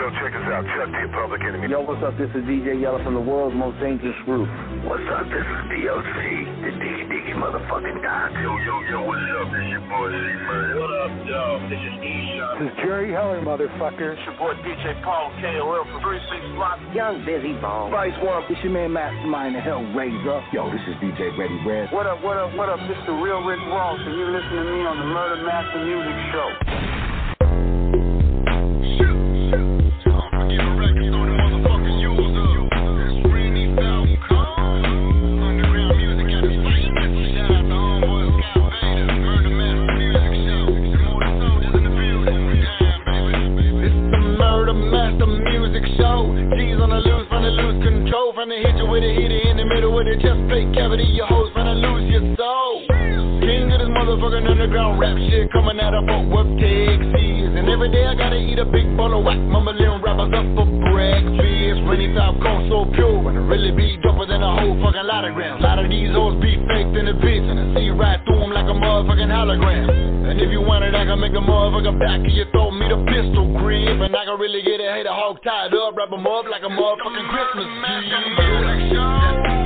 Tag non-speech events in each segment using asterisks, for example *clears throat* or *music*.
Yo, check us out. Chuck D Public Enemy. Yo, what's up? This is DJ Yella from the world's most dangerous group. What's up? This is DOC, the Diggy Diggy motherfucking Doc. Yo, yo, yo, what's up? This your boy C-Man. What up, yo? This is E-Shot. This is Jerry Heller, motherfucker. It's your boy DJ Paul KOL from 36 Block. Young Bizzy Bone. Vice One, it's your man Mastermind, the Hellraiser. Yo, this is DJ Ready Red. What up, what up, what up? This the real Rick Ross, and you're listening to me on the Murder Master Music Show. Than a whole lot of grams. A lot of these hoes be faked in the bitch, see right through them like a motherfucking hologram. And if you want it, I can make a motherfucker back of your throat, me the pistol grip. And I can really get a hater hog tied up, wrap 'em up like a motherfucking Christmas tree.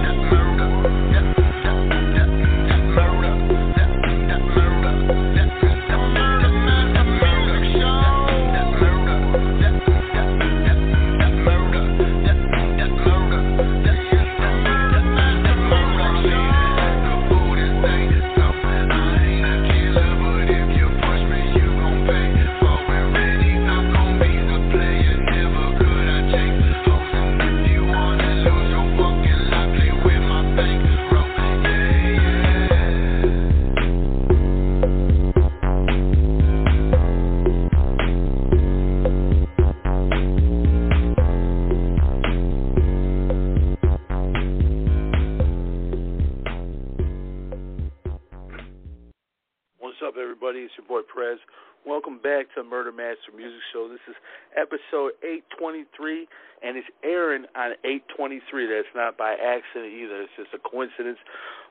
Episode 823, and it's airing on 823. That's not by accident either. It's just a coincidence.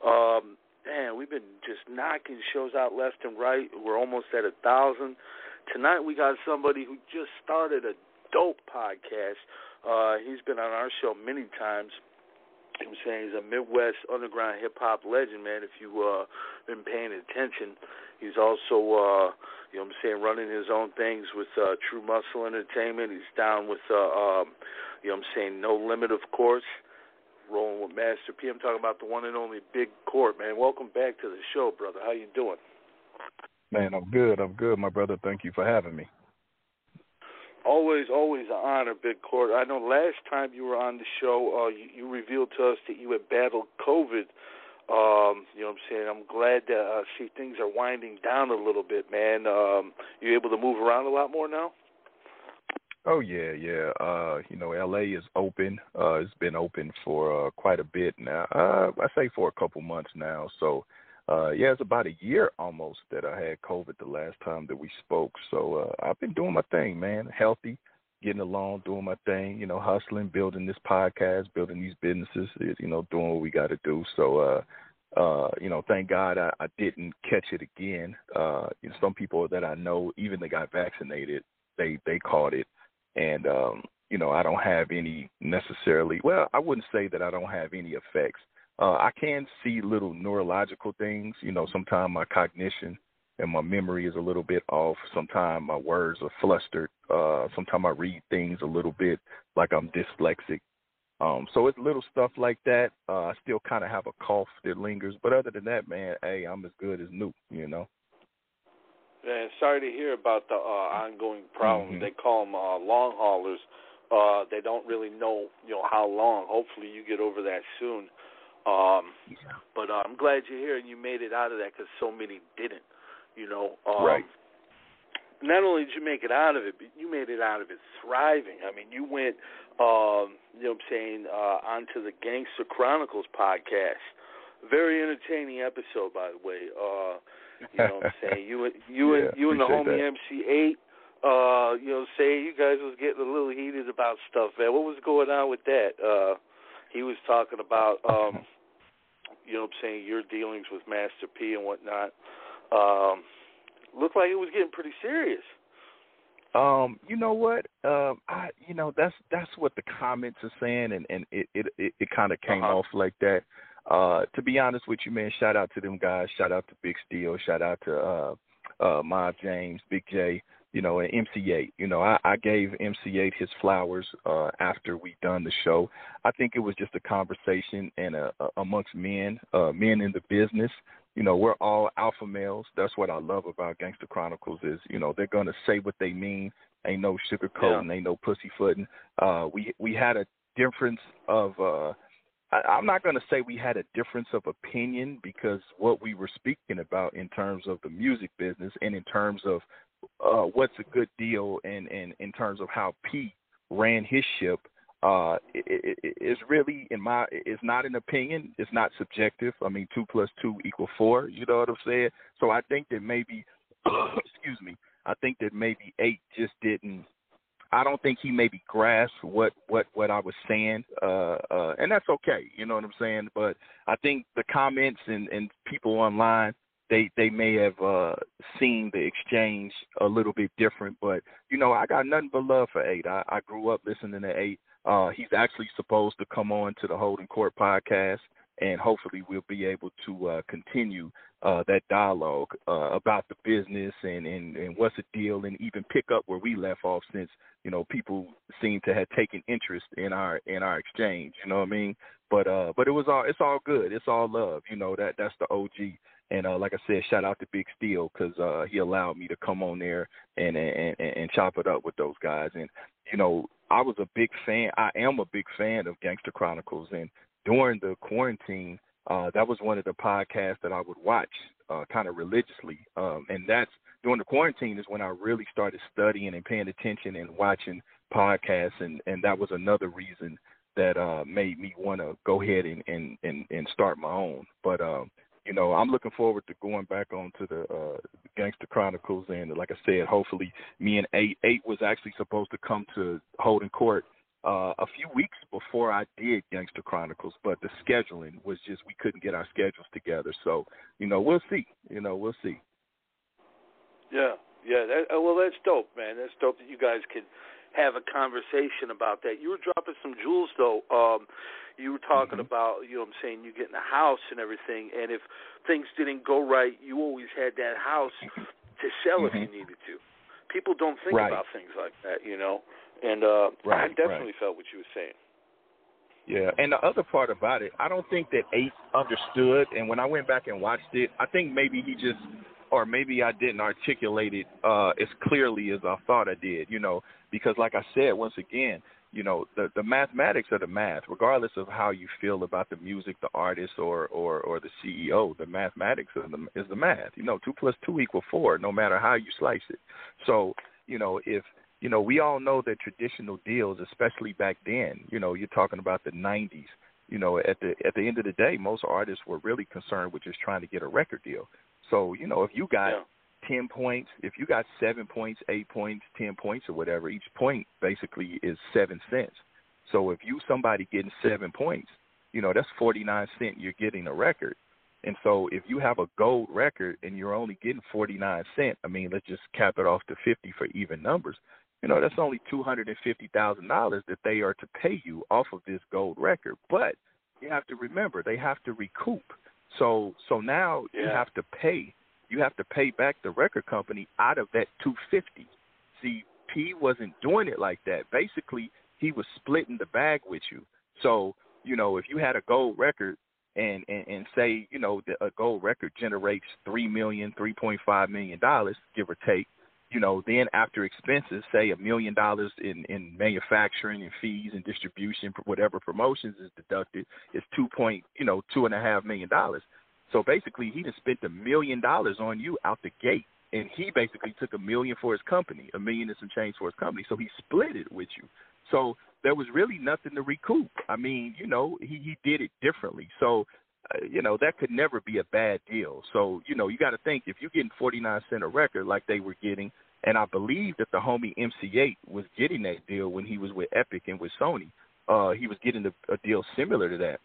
Um, man, we've been just knocking shows out left and right. We're almost at a thousand. Tonight we got somebody who just started a dope podcast. Uh, he's been on our show many times. I'm saying he's a Midwest underground hip hop legend, man. If you uh been paying attention, he's also uh you know what I'm saying running his own things with uh True Muscle Entertainment. He's down with uh um you know what I'm saying No Limit of course. Rolling with Master P. I'm talking about the one and only Big Court, man. Welcome back to the show, brother. How you doing? Man, I'm good. I'm good, my brother. Thank you for having me. Always, always an honor, Big Court. I know last time you were on the show, uh, you, you revealed to us that you had battled COVID. Um, you know what I'm saying? I'm glad that uh, see things are winding down a little bit, man. Um, you able to move around a lot more now? Oh yeah, yeah. Uh, you know, LA is open. Uh it's been open for uh, quite a bit now. Uh I say for a couple months now. So uh yeah, it's about a year almost that I had COVID the last time that we spoke. So uh I've been doing my thing, man. Healthy, getting along, doing my thing, you know, hustling, building this podcast, building these businesses, you know, doing what we gotta do. So uh uh, you know, thank God I, I didn't catch it again. Uh, you know, some people that I know, even they got vaccinated, they they caught it, and um, you know, I don't have any necessarily. Well, I wouldn't say that I don't have any effects. Uh, I can see little neurological things. You know, sometimes my cognition and my memory is a little bit off. Sometimes my words are flustered. Uh, sometimes I read things a little bit like I'm dyslexic. Um, so it's little stuff like that. Uh, I still kind of have a cough that lingers, but other than that, man, hey, I'm as good as new. You know. Man, sorry to hear about the uh, ongoing problems. Mhm. They call them uh, long haulers. Uh, they don't really know, you know, how long. Hopefully, you get over that soon. Um, but uh, I'm glad you're here and you made it out of that because so many didn't. You know, um, Right. Not only did you make it out of it, but you made it out of it thriving. I mean, you went, um, you know, what I'm saying, uh, onto the Gangster Chronicles podcast. Very entertaining episode, by the way. Uh, you know what I'm *laughs* saying? You and you and Yeah, you and the homie MC Eiht, uh, you know, say you guys was getting a little heated about stuff, man. What was going on with that? Uh, he was talking about, um, *laughs* you know, what I'm saying your dealings with Master P and whatnot. Um, looked like it was getting pretty serious. Um, you know what? Um, I you know that's that's what the comments are saying, and and it it it, it kind of came Uh-huh. off like that. Uh, to be honest with you, man, shout out to them guys. Shout out to Big Steel. Shout out to uh, uh, Mob James, Big J. You know, and MC Eiht. You know, I, I gave MC Eiht his flowers uh, after we done the show. I think it was just a conversation and a, a amongst men, uh, men in the business. You know, we're all alpha males. That's what I love about Gangster Chronicles is, you know, they're gonna say what they mean. Ain't no sugarcoating, ain't no pussyfooting. Uh, we we had a difference of. uh I, I'm not going to say we had a difference of opinion because what we were speaking about in terms of the music business and in terms of uh, what's a good deal and, and in terms of how P ran his ship uh, it, it, it's really in my it's not an opinion. It's not subjective. I mean, two plus two equal four. You know what I'm saying? So I think that maybe, *coughs* excuse me, I think that maybe eight just didn't. I don't think he maybe grasped what what what I was saying, uh, uh, and that's okay. You know what I'm saying? But I think the comments and and people online they they may have uh seen the exchange a little bit different but you know i got nothing but love for eight i, I grew up listening to eight uh he's actually supposed to come on to the holding court podcast and hopefully we'll be able to uh continue uh that dialogue uh about the business and and and what's the deal and even pick up where we left off since you know people seem to have taken interest in our in our exchange you know what i mean? But uh but it was all it's all good. It's all love you know that that's the og and uh, like I said, shout out to Big Steel because uh, he allowed me to come on there and, and and chop it up with those guys. And you know, I was a big fan. I am a big fan of Gangster Chronicles. And during the quarantine, uh, that was one of the podcasts that I would watch uh, kind of religiously. Um, and that's during the quarantine is when I really started studying and paying attention and watching podcasts. And and that was another reason that uh, made me want to go ahead and, and and and start my own. But um, you know, I'm looking forward to going back onto the uh, Gangster Chronicles, and like I said, hopefully, me and Eight Eight was actually supposed to come to Holding Court uh, a few weeks before I did Gangster Chronicles, but the scheduling was just we couldn't get our schedules together. So, you know, we'll see. You know, we'll see. Yeah, yeah. That, uh, well, that's dope, man. That's dope that you guys could have a conversation about that. You were dropping some jewels, though. Um, you were talking Mhm. about, you know what I'm saying, you getting a house and everything, and if things didn't go right, you always had that house to sell if you needed to. People don't think Right. about things like that, you know. And uh I Right, definitely felt what you were saying. Yeah, and the other part about it, I don't think that Eight understood. And when I went back and watched it, I think maybe he just, or maybe I didn't articulate it uh, as clearly as I thought I did. You know, because like I said, once again, you know, the the mathematics of the math, regardless of how you feel about the music, the artist, or or or the CEO, the mathematics of the is the math. You know, two plus two equal four, no matter how you slice it. So, you know, if you know, we all know that traditional deals, especially back then, you know, you're talking about the 90s. You know, at the at the end of the day, most artists were really concerned with just trying to get a record deal. So, you know, if you got Yeah. 10 points, if you got 7 points, 8 points, 10 points or whatever, each point basically is 7 cents. So if you somebody getting 7 points, you know, that's 49 cent you're getting a record. And so if you have a gold record and you're only getting 49 cent, I mean, let's just cap it off to 50 for even numbers you know, that's only two hundred and fifty thousand dollars that they are to pay you off of this gold record. But you have to remember they have to recoup. So so now you have to pay you have to pay back the record company out of that two fifty. See, P wasn't doing it like that. Basically he was splitting the bag with you. So, you know, if you had a gold record and, and, and say, you know, the, a gold record generates three million, three point five million dollars, give or take, you know, then after expenses, say a million dollars in in manufacturing and fees and distribution, whatever promotions is deducted, is two point, you know, two and a half million dollars. So basically, he just spent a million dollars on you out the gate, and he basically took a million for his company, a million and some change for his company. So he split it with you. So there was really nothing to recoup. I mean, you know, he he did it differently. So uh, you know that could never be a bad deal. So you know you got to think if you're getting 49 cent a record like they were getting, and I believe that the homie MC Eiht was getting that deal when he was with Epic and with Sony. Uh, he was getting a, a deal similar to that.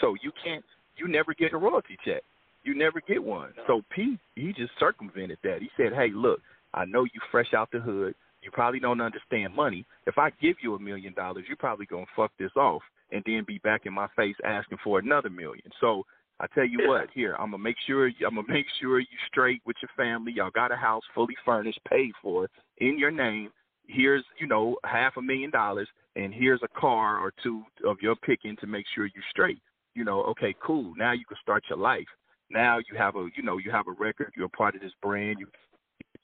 So you can't, you never get a royalty check. You never get one. So P, he just circumvented that. He said, "Hey, look, I know you fresh out the hood. You probably don't understand money. If I give you a million dollars, you're probably gonna fuck this off and then be back in my face asking for another million. So I tell you what, here I'm gonna make sure I'm gonna make sure you straight with your family. Y'all got a house fully furnished, paid for, in your name. Here's you know half a million dollars, and here's a car or two of your picking to make sure you straight. You know, okay, cool. Now you can start your life. Now you have a you know you have a record. You're a part of this brand. You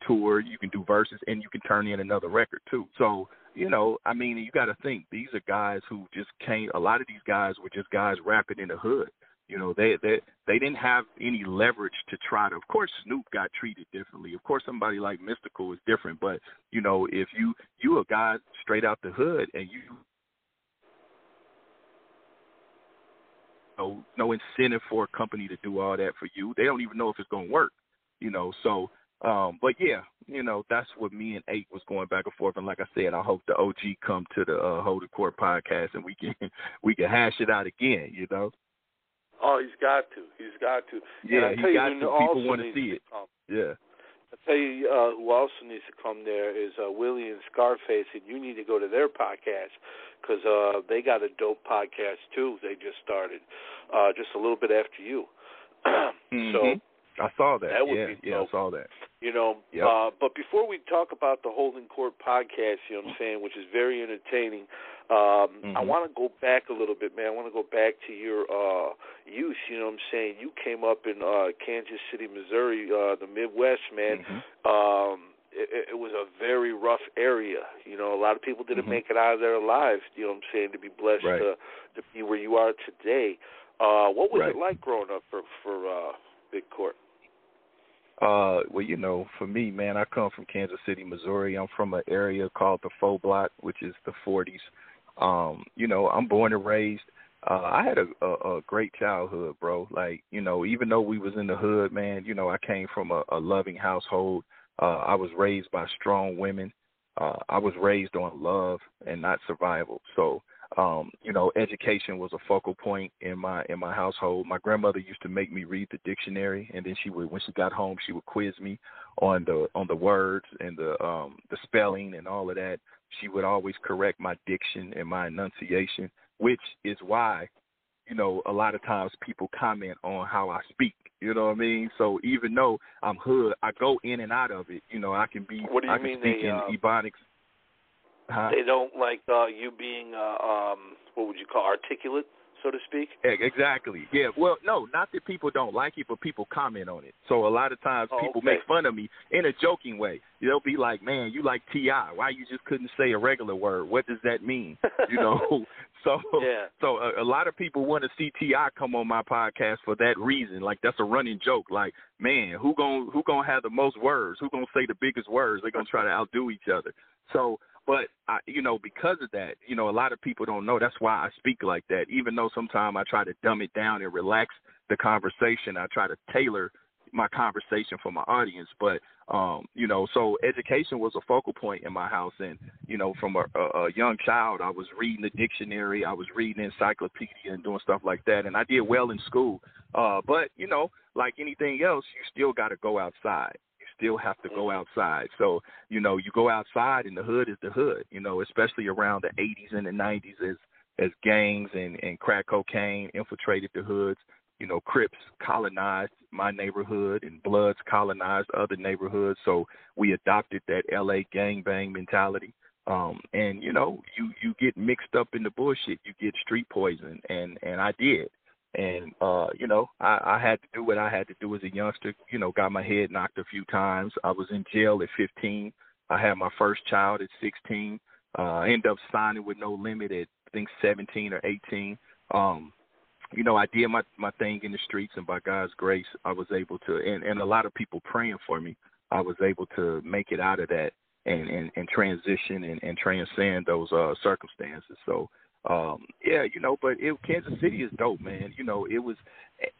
tour. You can do verses, and you can turn in another record too. So you know, I mean, you got to think these are guys who just came. A lot of these guys were just guys rapping in the hood. You know, they they they didn't have any leverage to try to. Of course, Snoop got treated differently. Of course, somebody like Mystikal is different. But you know, if you you a guy straight out the hood and you no no incentive for a company to do all that for you. They don't even know if it's gonna work. You know, so um, but yeah, you know, that's what me and Eight was going back and forth. And like I said, I hope the OG come to the uh, Hold the Court podcast and we can *laughs* we can hash it out again. You know. Oh, he's got to. He's got to. Yeah, he got to. People want to see it. Come. Yeah. I tell you, uh, who also needs to come there is uh, Willie and Scarface, and you need to go to their podcast because uh, they got a dope podcast too. They just started uh, just a little bit after you. *clears throat* mm-hmm. So I saw that. That would yeah, be yeah, dope. I saw that. You know, Yep. uh, but before we talk about the Holding Court podcast, you know what I'm saying, which is very entertaining, um, I Mhm. want to go back a little bit, man. I want to go back to your uh, youth. You know what I'm saying? You came up in uh, Kansas City, Missouri, uh, the Midwest, man. Mhm. Um, it, it was a very rough area. You know, a lot of people didn't Mhm. make it out of there alive. You know what I'm saying? To be blessed Right. to to be where you are today. Uh, what was Right. it like growing up for for uh, Big Court? Uh, well, you know, for me, man, I come from Kansas City, Missouri. I'm from an area called the Faux Block, which is the 40s. Um, you know, I'm born and raised. Uh, I had a, a, a great childhood, bro. Like, you know, even though we was in the hood, man, you know, I came from a, a loving household. Uh, I was raised by strong women. Uh, I was raised on love and not survival. So, um, you know, education was a focal point in my in my household. My grandmother used to make me read the dictionary, and then she would, when she got home, she would quiz me on the on the words and the um, the spelling and all of that. She would always correct my diction and my enunciation, which is why, you know, a lot of times people comment on how I speak. You know what I mean? So even though I'm hood, I go in and out of it. You know, I can be What do you I can mean speak they, in uh, ebonics. Huh? They don't like uh, you being, uh, um, what would you call, articulate, so to speak. Exactly. Yeah. Well, no, not that people don't like it, but people comment on it. So a lot of times Oh, people okay. make fun of me in a joking way. They'll be like, "Man, you like T.I.? Why you just couldn't say a regular word? What does that mean?" *laughs* You know. *laughs* so Yeah. so a, a lot of people want to see T.I. come on my podcast for that reason. Like that's a running joke. Like, man, who gon' who gonna have the most words? Who gonna say the biggest words? They're gonna try to outdo each other. So, but I, you know, because of that, you know, a lot of people don't know. That's why I speak like that. Even though sometimes I try to dumb it down and relax the conversation, I try to tailor my conversation for my audience. But um, you know, so education was a focal point in my house, and you know, from a, a, a young child, I was reading the dictionary, I was reading encyclopedia, and doing stuff like that, and I did well in school. Uh, but you know, like anything else, you still got to go outside. Still have to go outside. So you know, you go outside, and the hood is the hood. You know, especially around the 80s and the 90s, as as gangs and and crack cocaine infiltrated the hoods you know, Crips colonized my neighborhood and Bloods colonized other neighborhoods. So we adopted that LA gangbang mentality. Um, and you know, you you get mixed up in the bullshit. You get street poison, and and I did. And uh, you know, I, I had to do what I had to do as a youngster. You know, got my head knocked a few times. I was in jail at 15. I had my first child at 16. Uh, I ended up signing with no limit at I think 17 or 18. Um, you know, I did my my thing in the streets, and by God's grace, I was able to, and and a lot of people praying for me. I was able to make it out of that and and, and transition and, and transcend those uh circumstances. So um yeah, you know, but it, Kansas City is dope, man. You know, it was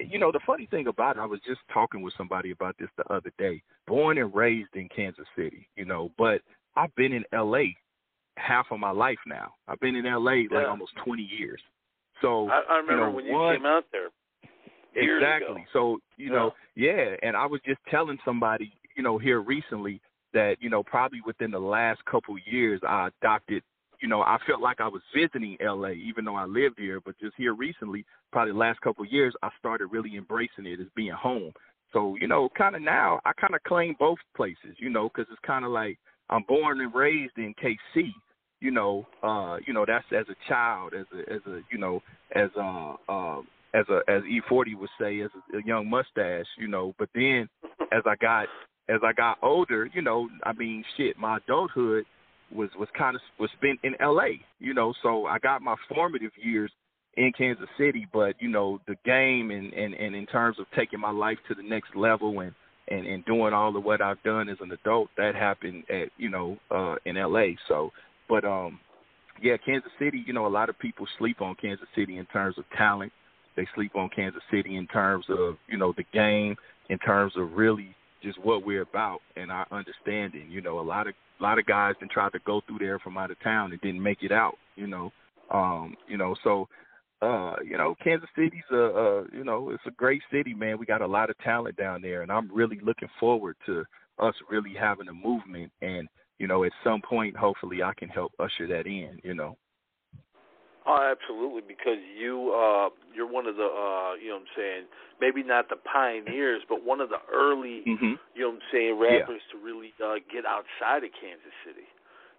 you know, the funny thing about it, I was just talking with somebody about this the other day. Born and raised in Kansas City, you know, but I've been in LA half of my life now. I've been in LA like Yeah. almost 20 years. So I, I remember you know, when you one, came out there. Exactly. Ago. So you know, yeah. And I was just telling somebody, you know, here recently that you know probably within the last couple years I adopted. You know, I felt like I was visiting LA, even though I lived here. But just here recently, probably the last couple of years, I started really embracing it as being home. So you know, kind of now, I kind of claim both places. You know, because it's kind of like I'm born and raised in KC. You know, uh, you know that's as a child, as a as a you know as a uh, as a as E40 would say, as a, a young mustache. You know, but then as I got as I got older, you know, I mean, shit, my adulthood was was kind of was spent in L.A. You know, so I got my formative years in Kansas City, but you know, the game and and and in terms of taking my life to the next level and and and doing all of what I've done as an adult, that happened at you know uh in L.A. So, but um, yeah, Kansas City. You know, a lot of people sleep on Kansas City in terms of talent. They sleep on Kansas City in terms of you know the game, in terms of really just what we're about and our understanding. You know, a lot of a lot of guys been tried to go through there from out of town and didn't make it out. You know, um, you know, so uh, you know, Kansas City's a, a you know, it's a great city, man. We got a lot of talent down there, and I'm really looking forward to us really having a movement. And you know, at some point, hopefully, I can help usher that in. You know. Oh, absolutely, because you uh you're one of the uh you know what I'm saying, maybe not the pioneers, but one of the early mm-hmm. you know what I'm saying, rappers yeah. to really uh get outside of Kansas City.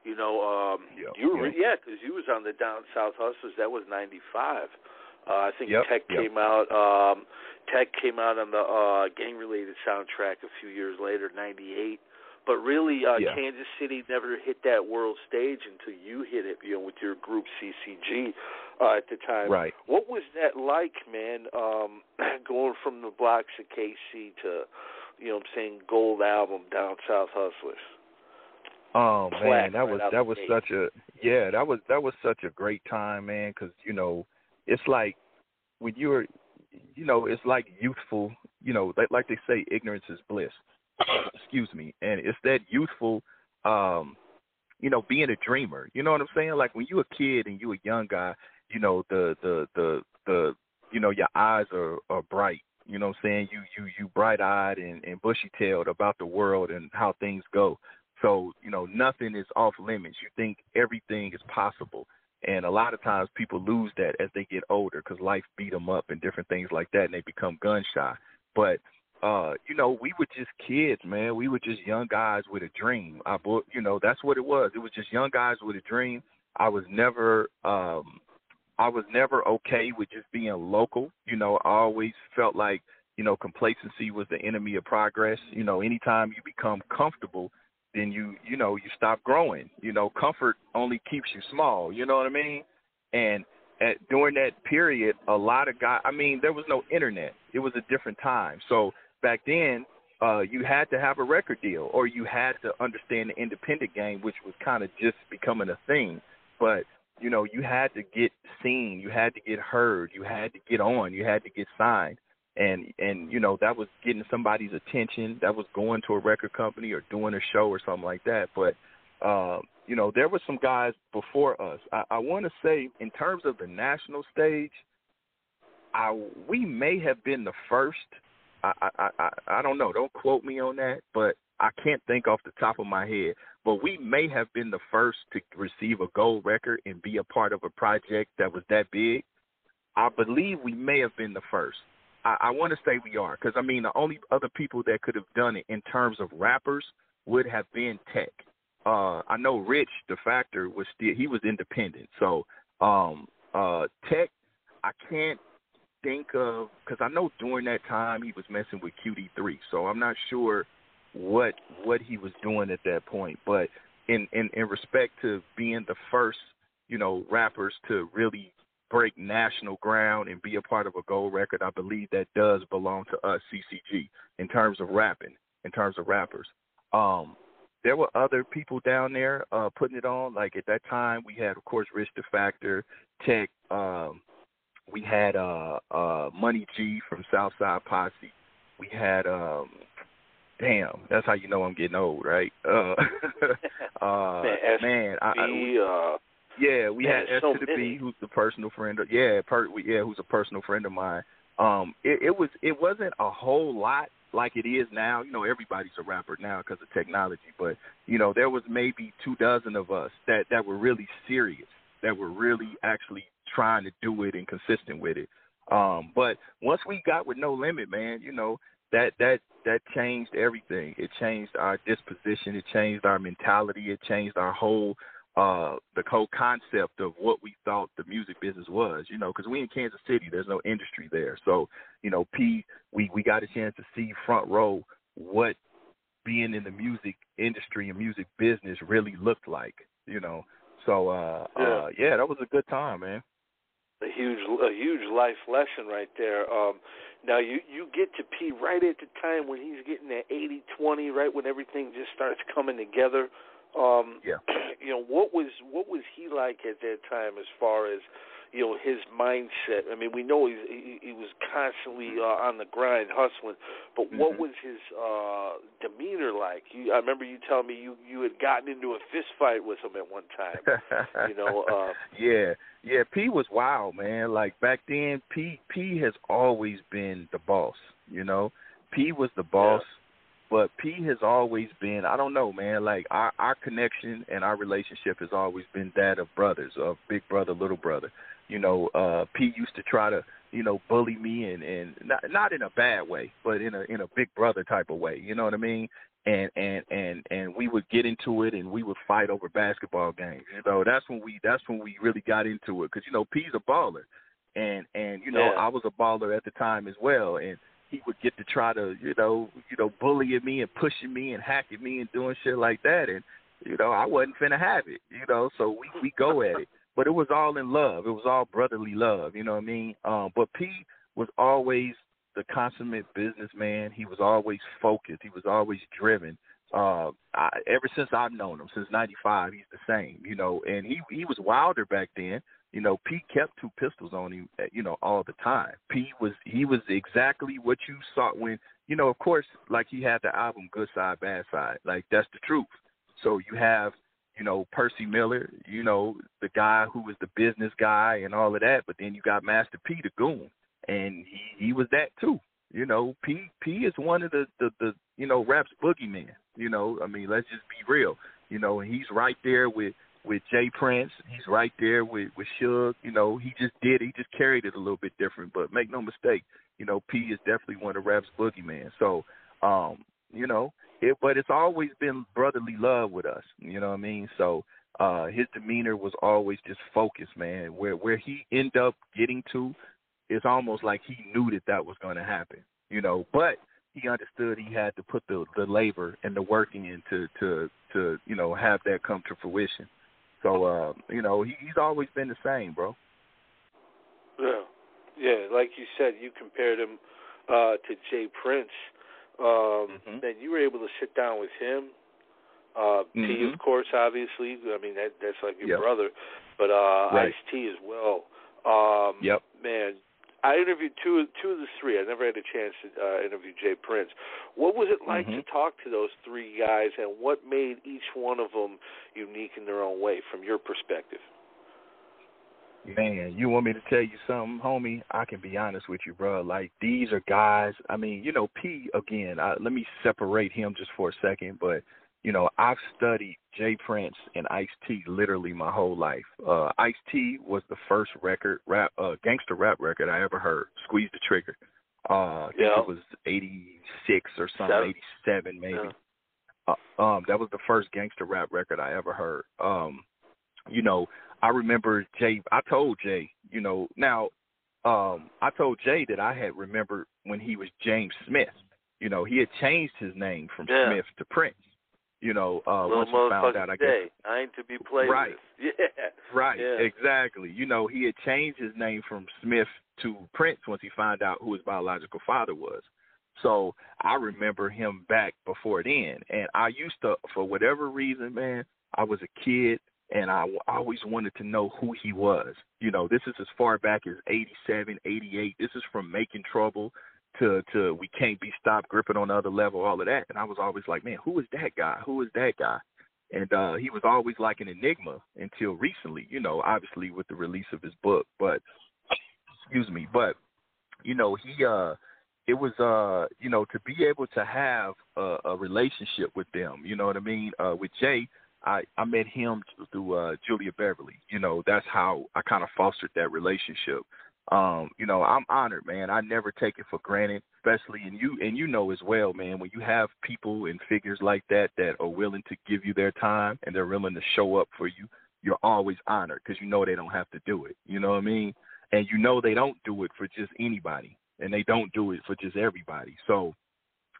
You know, um yep, you were yep. yeah, cuz you was on the Down South Hustlers. That was 95. Uh I think yep, Tech came out um Tech came out on the uh gang related soundtrack a few years later, 98 but really uh yeah. Kansas City never hit that world stage until you hit it, you know, with your group CCG uh, at the time. Right. What was that like, man? Um, *clears throat* going from the blocks of KC to, you know, what I'm saying Gold Album, Down South Hustlers. Oh man, that was that was such a yeah, that was that was such a great time, man. Because you know, it's like when you're, you know, it's like youthful. You know, like like they say, ignorance is bliss. *coughs* excuse me, and it's that youthful, um, you know, being a dreamer. You know what I'm saying? Like when you a kid and you a young guy, you know, the the the the you know, your eyes are are bright. You know what I'm saying? You you you bright eyed and, and bushy tailed about the world and how things go. So, you know, nothing is off limits. You think everything is possible. And a lot of times people lose that as they get older because life beat them up and different things like that, and they become gun shy. But uh, you know, we were just kids, man. We were just young guys with a dream. I, you know, that's what it was. It was just young guys with a dream. I was never, um, I was never okay with just being local. You know, I always felt like, you know, complacency was the enemy of progress. You know, anytime you become comfortable, then you, you know, you stop growing. You know, comfort only keeps you small. You know what I mean? And at, during that period, a lot of guys. I mean, there was no internet. It was a different time. So back then, uh, you had to have a record deal, or you had to understand the independent game, which was kind of just becoming a thing. But you know, you had to get seen, you had to get heard, you had to get on, you had to get signed, and and you know that was getting somebody's attention, that was going to a record company or doing a show or something like that. But uh, you know, there were some guys before us. I, I want to say, in terms of the national stage, I we may have been the first I, I, I, I don't know. Don't quote me on that, but I can't think off the top of my head. But we may have been the first to receive a gold record and be a part of a project that was that big. I believe we may have been the first. I, I want to say we are because I mean the only other people that could have done it in terms of rappers would have been Tech. Uh, I know Rich the Factor was still he was independent, so um, uh, Tech. I can't think of because I know during that time he was messing with QD3, so I'm not sure what what he was doing at that point. But in in in respect to being the first, you know, rappers to really break national ground and be a part of a gold record, I believe that does belong to us, CCG, in terms of rapping, in terms of rappers. Um, there were other people down there uh, putting it on. Like at that time, we had, of course, Rich the Factor, Tech, um, we had uh uh Money G from Southside Posse. We had um damn, that's how you know I'm getting old, right? Uh *laughs* uh *laughs* man, man I, I, uh yeah, we man, had S so to the many. B who's a personal friend of yeah, per, yeah, who's a personal friend of mine. Um it, it was it wasn't a whole lot like it is now. You know, everybody's a rapper now because of technology. But you know, there was maybe two dozen of us that that were really serious, that were really actually trying to do it and consistent with it. Um, but once we got with No Limit, man, you know that that that changed everything. It changed our disposition. It changed our mentality. It changed our whole uh the whole concept of what we thought the music business was you know because we in kansas city there's no industry there so you know p we we got a chance to see front row what being in the music industry and music business really looked like you know so uh yeah, uh, yeah that was a good time man a huge a huge life lesson right there. Um now you you get to p right at the time when he's getting that eighty twenty right when everything just starts coming together um, yeah. *clears throat* You know what was what was he like at that time as far as you know his mindset? I mean, we know he's, he he was constantly uh, on the grind, hustling. But mm-hmm. what was his uh, demeanor like? You, I remember you telling me you you had gotten into a fist fight with him at one time. you know. *laughs* Uh, yeah, yeah. P was wild, man. Like back then, P P has always been the boss. You know, P was the boss. Yeah but P has always been I don't know, man, like our our connection and our relationship has always been that of brothers, of big brother, little brother. You know, uh P used to try to, you know, bully me and and not not in a bad way, but in a in a big brother type of way, you know what I mean? And and and and we would get into it and we would fight over basketball games. You know, that's when we that's when we really got into it cuz you know, P's a baller. And and you know, yeah. I was a baller at the time as well and he would get to try to, you know, you know, bullying me and pushing me and hacking me and doing shit like that and you know, I wasn't finna have it, you know, so we we go at it. *laughs* But it was all in love. It was all brotherly love, you know what I mean? Um but P was always the consummate businessman. He was always focused. He was always driven. Uh I, ever since I've known him, since '95, he's the same, you know. And he he was wilder back then. You know, P kept two pistols on him, uh, you know, all the time. P was he was exactly what you saw when, you know, of course, like he had the album Good Side, Bad Side. Like that's the truth. So you have, you know, Percy Miller, you know, the guy who was the business guy and all of that, but then you got Master P the goon, and he he was that too. You know, P P is one of the the, the you know raps boogeyman. You know, I mean, let's just be real. You know, and he's right there with with J. Prince. He's right there with with Suge. You know, he just did. He just carried it a little bit different. But make no mistake, you know, P is definitely one of rap's boogeyman. So, um, you know, it. But it's always been brotherly love with us. You know what I mean? So. Uh, his demeanor was always just focused, man. Where where he end up getting to, it's almost like he knew that that was going to happen, you know. But he understood he had to put the the labor and the working in to to to you know have that come to fruition. So uh, you know, he, he's always been the same, bro. Yeah, yeah. Like you said, you compared him uh, to J. Prince. Um, mm-hmm. And you were able to sit down with him. Uh, mm-hmm. T, of course, obviously. I mean, that that's like your yep. brother, but uh, right. Ice T as well. Um, yep. Man, I interviewed two two of the three. I never had a chance to uh, interview J. Prince. What was it like mm-hmm. to talk to those three guys, and what made each one of them unique in their own way, from your perspective? Man, you want me to tell you something, homie? I can be honest with you, bro. Like these are guys. I mean, you know, P again. I, let me separate him just for a second, but you know, I've studied J. Prince and Ice T literally my whole life. Uh, Ice T was the first record rap, uh, gangster rap record I ever heard. Squeeze the Trigger. Uh, yeah. it was '86 or something, '87 maybe. Yeah. Uh, um, that was the first gangster rap record I ever heard. Um, you know, I remember Jay. I told Jay, you know, now um, I told Jay that I had remembered when he was James Smith. You know, he had changed his name from yeah. Smith to Prince. You know, uh, Little once he found out, I guess. Day. I ain't to be played right. with. *laughs* Yeah. Right. Yeah. Exactly. You know, he had changed his name from Smith to Prince once he found out who his biological father was. So I remember him back before then, and I used to, for whatever reason, man, I was a kid and I always wanted to know who he was. You know, this is as far back as 87, 88. This is from Making Trouble to to We Can't Be Stopped, Grip It! On That Other Level, all of that. And I was always like, man, who is that guy? Who is that guy? And uh he was always like an enigma until recently, you know, obviously with the release of his book. But excuse me, but you know, he uh it was uh you know to be able to have a, a relationship with them. You know what I mean? Uh, with Jay, I I met him through uh, Julia Beverly. You know that's how I kind of fostered that relationship. Um, you know, I'm honored, man. I never take it for granted, especially and you and you know as well, man, when you have people and figures like that that are willing to give you their time and they're willing to show up for you, you're always honored because you know they don't have to do it. You know what I mean? And you know they don't do it for just anybody and they don't do it for just everybody. So,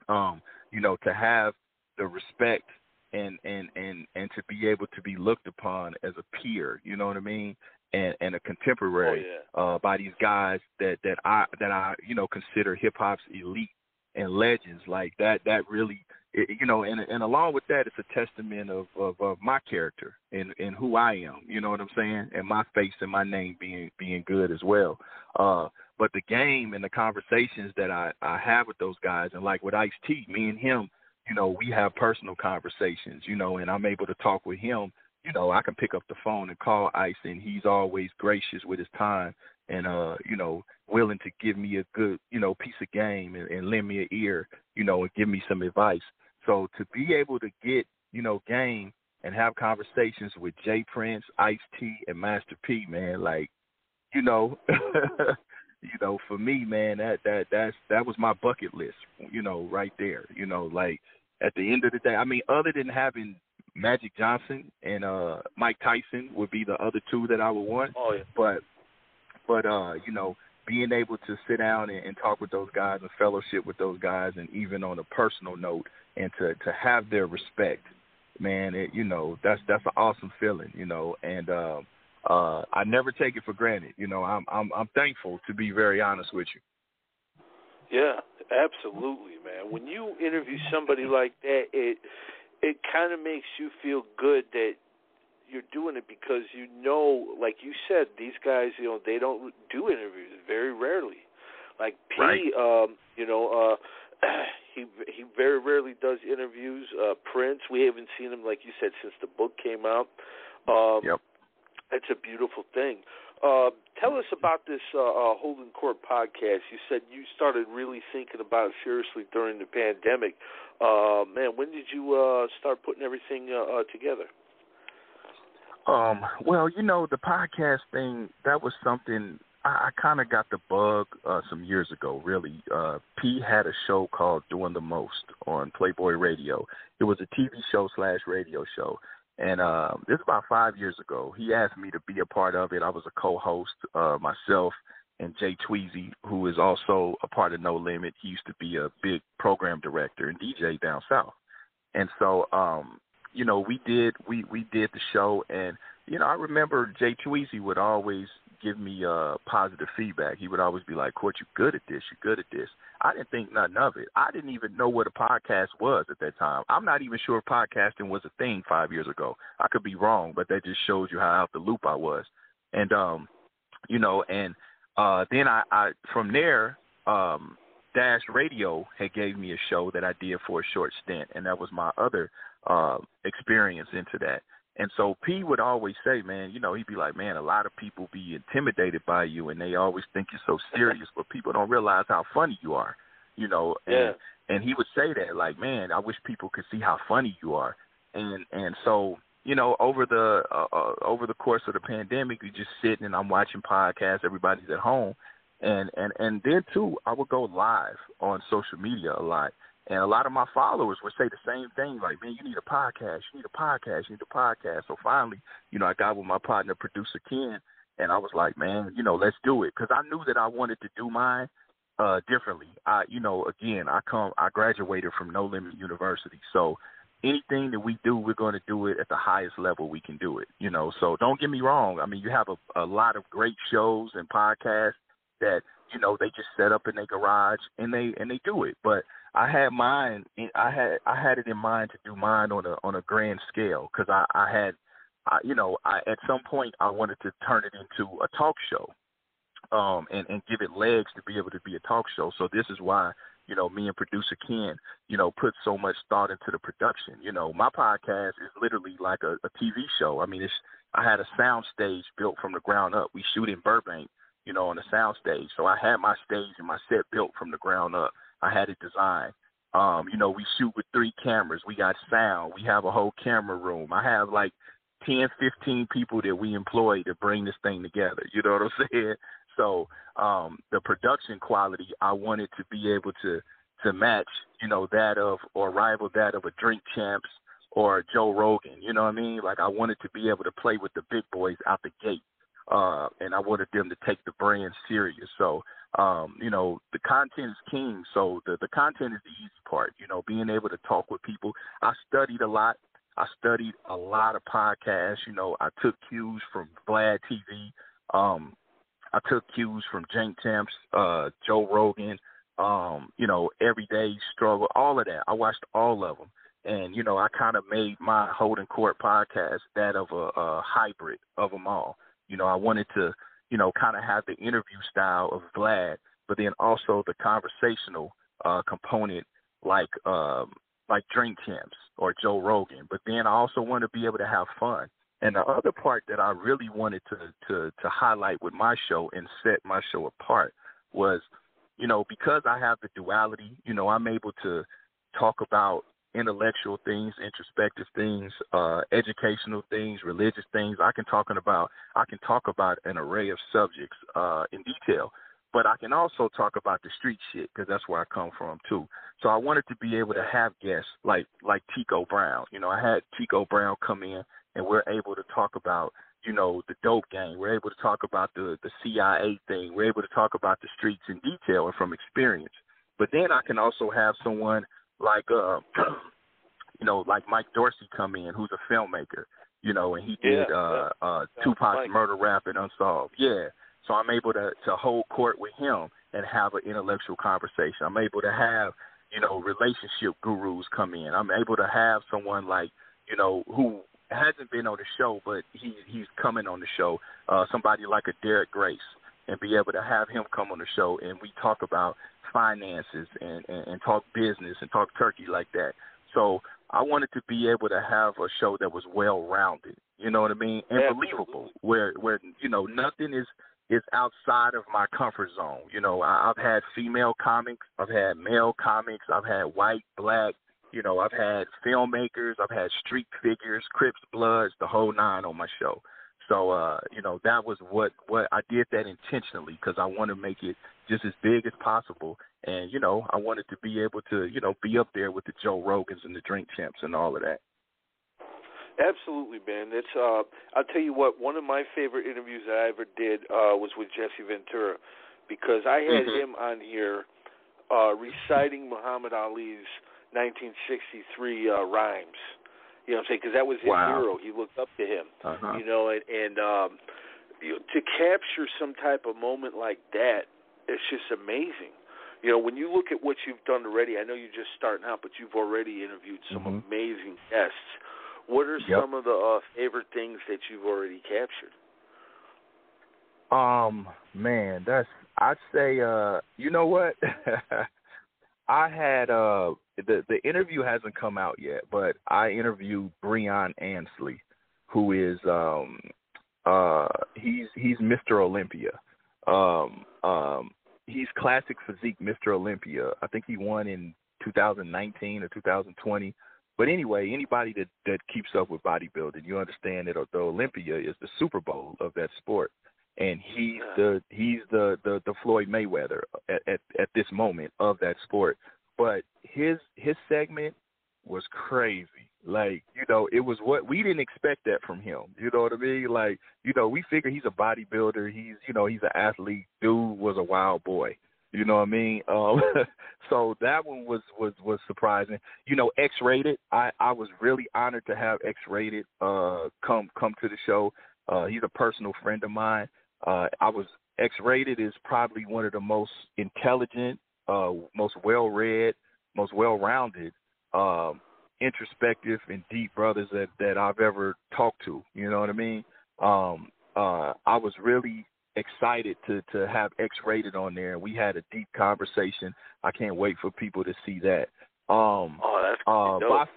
um, you know, to have the respect and and and and to be able to be looked upon as a peer, you know what I mean? And, and a contemporary oh, yeah. uh, by these guys that that I that I you know consider hip hop's elite and legends like that. That really it, you know, and and along with that, it's a testament of, of of my character and and who I am. You know what I'm saying? And my face and my name being being good as well. Uh, but the game and the conversations that I I have with those guys, and like with Ice T, me and him, you know, we have personal conversations. You know, and I'm able to talk with him you know, I can pick up the phone and call Ice, and he's always gracious with his time and uh, you know, willing to give me a good, you know, piece of game and, and lend me an ear, you know, and give me some advice. So to be able to get, you know, game and have conversations with J Prince, Ice T, and Master P, man, like, you know, *laughs* you know, for me, man, that that that's that was my bucket list, you know, right there. You know, like at the end of the day, I mean, other than having Magic Johnson and uh Mike Tyson would be the other two that I would want. Oh yeah. But but uh, you know, being able to sit down and, and talk with those guys and fellowship with those guys and even on a personal note and to to have their respect, man, it you know, that's that's an awesome feeling, you know, and uh uh I never take it for granted. You know, I'm I'm I'm thankful to be very honest with you. Yeah, absolutely, man. When you interview somebody like that, it it kind of makes you feel good that you're doing it because you know, like you said, these guys, you know, they don't do interviews very rarely. Like P, right. um, you know, uh, *clears throat* he he very rarely does interviews. Uh, Prince, we haven't seen him, like you said, since the book came out. Um, yep. It's a beautiful thing. Uh, tell us about this uh, uh, Holding Court podcast. You said you started really thinking about it seriously during the pandemic. Uh, man, when did you uh, start putting everything uh, uh, together? Um, well, you know, the podcast thing that was something I, I kind of got the bug uh, some years ago. Really, uh, P had a show called Doing the Most on Playboy Radio. It was a TV show slash radio show, and uh, this is about five years ago. He asked me to be a part of it. I was a co-host uh, myself and Jay Tweezy, who is also a part of No Limit. He used to be a big program director and DJ down south. And so, um, you know, we did we we did the show, and you know, I remember Jay Tweezy would always give me uh positive feedback. He would always be like, "Court, you're good at this. You're good at this." I didn't think nothing of it. I didn't even know what a podcast was at that time. I'm not even sure if podcasting was a thing five years ago. I could be wrong, but that just shows you how out the loop I was. And um, you know, and uh, then I, I from there, um, Dash Radio had gave me a show that I did for a short stint, and that was my other uh, experience into that. And so P would always say, man, you know, he'd be like, man, a lot of people be intimidated by you, and they always think you're so serious, but people don't realize how funny you are, you know. And, yeah. And he would say that, like, man, I wish people could see how funny you are. And and so you know, over the uh, uh, over the course of the pandemic, we just sitting and I'm watching podcasts. Everybody's at home, and and and then too, I would go live on social media a lot, and a lot of my followers would say the same thing, like, "Man, you need a podcast. You need a podcast. You need a podcast." So finally, you know, I got with my partner, producer Ken, and I was like, "Man, you know, let's do it," because I knew that I wanted to do mine uh differently. I, you know, again, I come, I graduated from No Limit University, so anything that we do, we're going to do it at the highest level we can do it. You know, so don't get me wrong. I mean, you have a, a lot of great shows and podcasts that you know they just set up in their garage and they and they do it. But I had mine. I had I had it in mind to do mine on a on a grand scale because I I had. I, you know, I, at some point I wanted to turn it into a talk show, um, and and give it legs to be able to be a talk show. So this is why you know, me and producer Ken, you know, put so much thought into the production. You know, my podcast is literally like a, a TV show. I mean, it's I had a sound stage built from the ground up. We shoot in Burbank, you know, on the sound stage. So I had my stage and my set built from the ground up. I had it designed. Um, you know, we shoot with three cameras. We got sound. We have a whole camera room. I have like ten, fifteen people that we employ to bring this thing together. You know what I'm *laughs* saying? So um, the production quality, I wanted to be able to to match, you know, that of or rival that of a Drink Champs or Joe Rogan. You know what I mean? Like I wanted to be able to play with the big boys out the gate, uh, and I wanted them to take the brand serious. So, um, you know, the content is king. So the the content is the easy part. You know, being able to talk with people. I studied a lot. I studied a lot of podcasts. You know, I took cues from Vlad TV. Um, I took cues from Drink Champs, uh, Joe Rogan, um, you know, Everyday Struggle, all of that. I watched all of them. And, you know, I kind of made my Holding Court podcast that of a, a hybrid of them all. You know, I wanted to, you know, kind of have the interview style of Vlad, but then also the conversational uh, component like um, like Drink Champs or Joe Rogan. But then I also want to be able to have fun. And the other part that I really wanted to to to highlight with my show and set my show apart was, you know, because I have the duality, you know, I'm able to talk about intellectual things, introspective things, uh, educational things, religious things. I can talk about I can talk about an array of subjects uh, in detail, but I can also talk about the street shit because that's where I come from too. So I wanted to be able to have guests like like Tico Brown. You know, I had Tico Brown come in and we're able to talk about you know the dope game. We're able to talk about the the CIA thing. We're able to talk about the streets in detail and from experience. But then I can also have someone like uh *clears throat* you know like Mike Dorsey come in, who's a filmmaker. You know, and he did yeah, uh yeah. uh Tupac's Mike. murder rap and unsolved. Yeah. So I'm able to to hold court with him and have an intellectual conversation. I'm able to have you know relationship gurus come in. I'm able to have someone like you know who hasn't been on the show, but he he's coming on the show. Uh, somebody like a Derek Grace, and be able to have him come on the show, and we talk about finances and, and and talk business and talk turkey like that. So I wanted to be able to have a show that was well rounded. You know what I mean, and Absolutely. believable, where where you know nothing is is outside of my comfort zone. You know, I, I've had female comics, I've had male comics, I've had white, black, you know, I've had filmmakers, I've had street figures, Crips, Bloods, the whole nine on my show. So, uh, you know, that was what what I did that intentionally because I want to make it just as big as possible, and you know, I wanted to be able to, you know, be up there with the Joe Rogans and the Drink Champs and all of that. Absolutely, man. It's uh I'll tell you what, one of my favorite interviews that I ever did uh was with Jesse Ventura because I had Mhm. him on here uh reciting Muhammad Ali's 1963 uh rhymes. You know what I'm saying? Because that was his Wow. hero. He looked up to him. Uh-huh. You know, and, and um you know, to capture some type of moment like that, it's just amazing. You know, when you look at what you've done already, I know you're just starting out, but you've already interviewed some Mhm. amazing guests. What are Yep. some of the uh, favorite things that you've already captured? Um, man, that's I'd say uh you know what? *laughs* I had uh the the interview hasn't come out yet, but I interviewed Breon Ansley, who is um uh he's he's Mr. Olympia. Um um he's classic physique Mr. Olympia. I think he won in 2019 or 2020. But anyway, anybody that that keeps up with bodybuilding, you understand that the Olympia is the Super Bowl of that sport and he's the he's the the, the Floyd Mayweather at, at at this moment of that sport. But his his segment was crazy. Like you know, it was what we didn't expect that from him. You know what I mean? Like you know, we figure he's a bodybuilder. He's you know he's an athlete. Dude was a wild boy. You know what I mean? *laughs* Um, so that one was was was surprising. You know, X-Raided. I I was really honored to have X rated uh come come to the show. Uh, he's a personal friend of mine. Uh, I was X-Raided is probably one of the most intelligent, uh, most well read, most well rounded, um, introspective and deep brothers that that I've ever talked to. You know what I mean? Um, uh, I was really excited to to have X rated on there, and we had a deep conversation. I can't wait for people to see that. Um, Oh, that's uh, dope.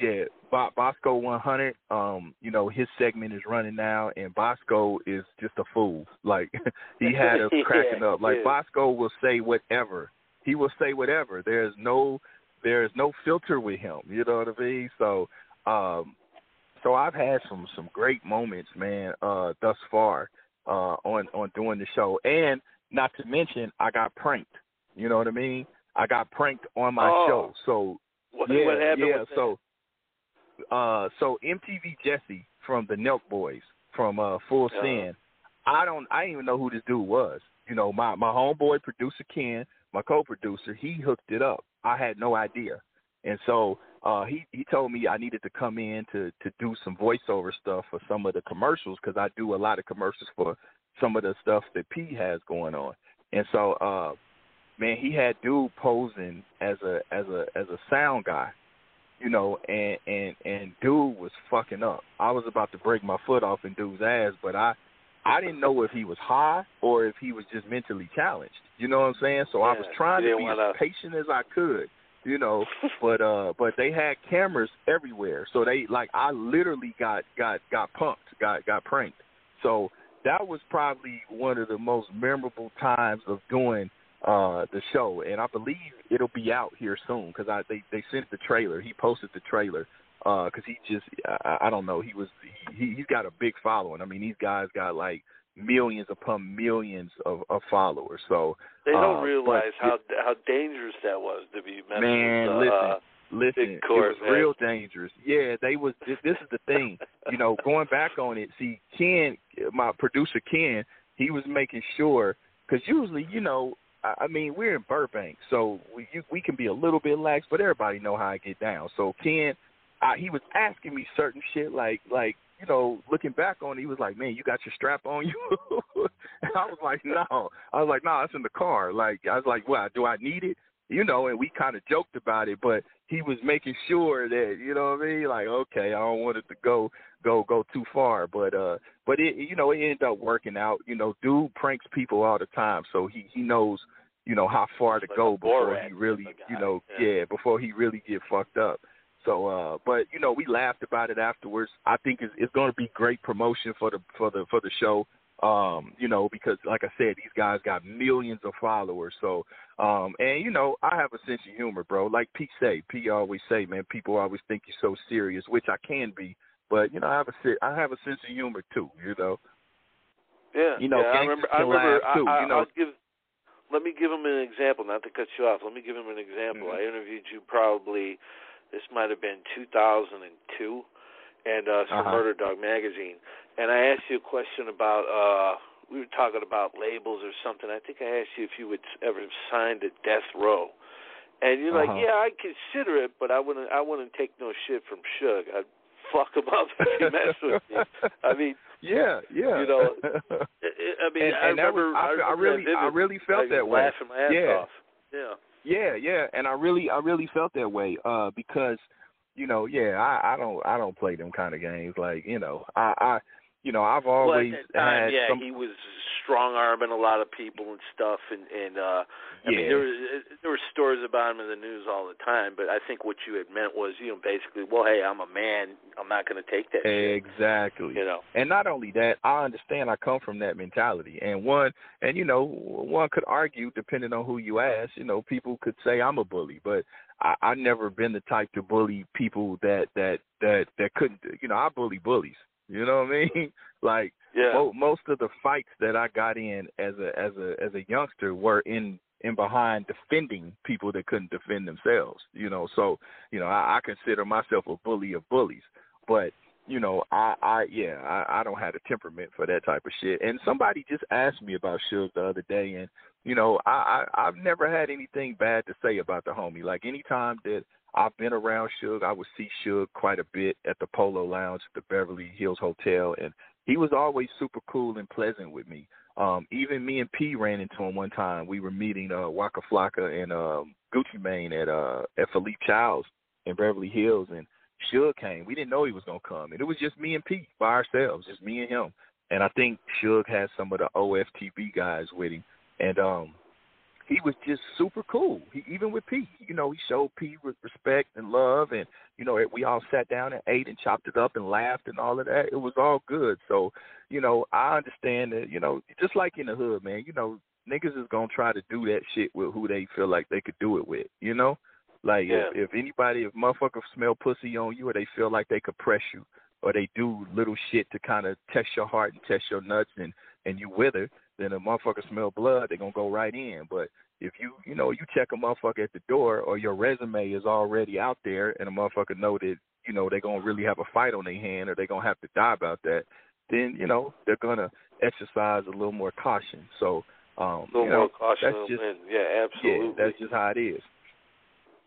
Yeah, Bo- Bosco 100. Um, you know his segment is running now, and Bosco is just a fool. Like *laughs* he had us *laughs* cracking Yeah, up. Like yeah. Bosco will say whatever. He will say whatever. There's no there's no filter with him. You know what I mean? So, um, so I've had some some great moments, man, uh, thus far uh, on on doing the show, and not to mention I got pranked. You know what I mean? I got pranked on my Oh. show. So What, yeah, what happened yeah. so, uh, so MTV Jesse from the Nelk Boys from uh, Full. Send. I don't, I didn't even know who this dude was. You know, my my homeboy producer Ken, my co-producer, he hooked it up. I had no idea, and so uh, he he told me I needed to come in to to do some voiceover stuff for some of the commercials because I do a lot of commercials for some of the stuff that P has going on, and so. uh man, he had dude posing as a as a as a sound guy, you know, and and and dude was fucking up. I was about to break my foot off in dude's ass, but I I didn't know if he was high or if he was just mentally challenged. You know what I'm saying? So I was trying to be wanna- as patient as I could, you know, *laughs* but uh but they had cameras everywhere. So they like I literally got got got punked, got got pranked. So that was probably one of the most memorable times of doing uh the show and I believe it'll be out here soon cuz I they they sent the trailer. He posted the trailer uh cuz he just I, I don't know, he was he he's got a big following. I mean, these guys got like millions upon millions of, of followers. So they don't uh, realize how how dangerous that was to be messing Man, with. Uh, listen, uh, Listen, court, it was man. real dangerous. Yeah, they was. This, this is the thing, you know. Going back on it, see, Ken, my producer Ken, he was making sure because usually, you know, I, mean, we're in Burbank, so we you, we can be a little bit lax, but everybody know how I get down. So Ken, I, he was asking me certain shit, like like you know, looking back on it, he was like, "Man, you got your strap on you?" *laughs* and I was like, "No." I was like, "No, it's in the car." Like I was like, "Well, do I need it?" You know, and we kind of joked about it, but he was making sure that you know what I mean. Like, okay, I don't want it to go go go too far, but uh, but it you know it ended up working out. You know, dude pranks people all the time, so he he knows you know how far to Like go before he really you know yeah. yeah before he really get fucked up. So, uh, but you know, we laughed about it afterwards. I think it's, it's going to be great promotion for the for the for the show. Um, you know, because like I said, these guys got millions of followers. So, um, and you know, I have a sense of humor, bro. Like Pete say, Pete always say, man, people always think you're so serious, which I can be. But you know, I have a I have a sense of humor too. You know, Yeah, You know, yeah, I remember. I remember. too, I, I, you know. I'll give. Let me give him an example. Not to cut you off. Let me give him an example. Mhm. I interviewed you probably. This might have been 2002, and uh, for Uh-huh. Murder Dog magazine. And I asked you a question about. uh We were talking about labels or something. I think I asked you if you would ever signed to Death Row. And you're like, Uh-huh. yeah, I'd consider it, but I wouldn't. I wouldn't take no shit from Suge. I'd fuck him up if he messed with me. *laughs* I mean, yeah, yeah. You know, *laughs* I I mean, And- I and that was-. I- I remember really- I really felt like, that way. Laughing my ass Yeah. off. Yeah. Yeah, yeah, and I really, I really felt that way uh, because, you know, yeah, I, I don't, I don't play them kind of games. Like, you know, I, I, you know, I've always well, at that time, had yeah, some. he was strong arming a lot of people and stuff, and and uh I mean, Yeah. there was there were stories about him in the news all the time. But I think what you had meant was, you know, basically, well, hey, I'm a man, I'm not going to take that shit. Exactly. You know. And not only that, I understand I come from that mentality. And one, and you know, one could argue, depending on who you ask, you know, people could say I'm a bully, but I, I've never been the type to bully people that that that that couldn't. You know, I bully bullies. You know what I mean? *laughs* Like Yeah. mo- most of the fights that I got in as a as a as a youngster were in in behind defending people that couldn't defend themselves. You know, so you know I, I consider myself a bully of bullies, but you know I I yeah I, I don't have the temperament for that type of shit. And somebody just asked me about Suge the other day, and you know I, I I've never had anything bad to say about the homie. Like anytime that I've been around Suge, I would see Suge quite a bit at the Polo Lounge at the Beverly Hills Hotel, and he was always super cool and pleasant with me. Um, even me and P ran into him one time. We were meeting uh, Waka Flocka and um, Gucci Mane at uh, at Philippe Chow's in Beverly Hills, and Suge came. We didn't know he was gonna come, and it was just me and P by ourselves, just me and him. And I think Suge had some of the OFTB guys with him, and um, he was just super cool. He, even with P, you know, he showed P with respect and love, and you know, we all sat down and ate and chopped it up and laughed and all of that. It was all good. So, you know, I understand that. You know, just like in the hood, man. You know, niggas is gonna try to do that shit with who they feel like they could do it with. You know, like Yeah. if, if anybody, if motherfuckers smell pussy on you or they feel like they could press you or they do little shit to kind of test your heart and test your nuts and and you wither, then a motherfucker smell blood, they're gonna go right in. But if you you know you check a motherfucker at the door or your resume is already out there and a motherfucker know that you know they're gonna really have a fight on their hand or they're gonna have to die about that, then you know they're gonna exercise a little more caution. So um, A little you know, more caution. that's just and, yeah, absolutely. yeah, that's just how it is.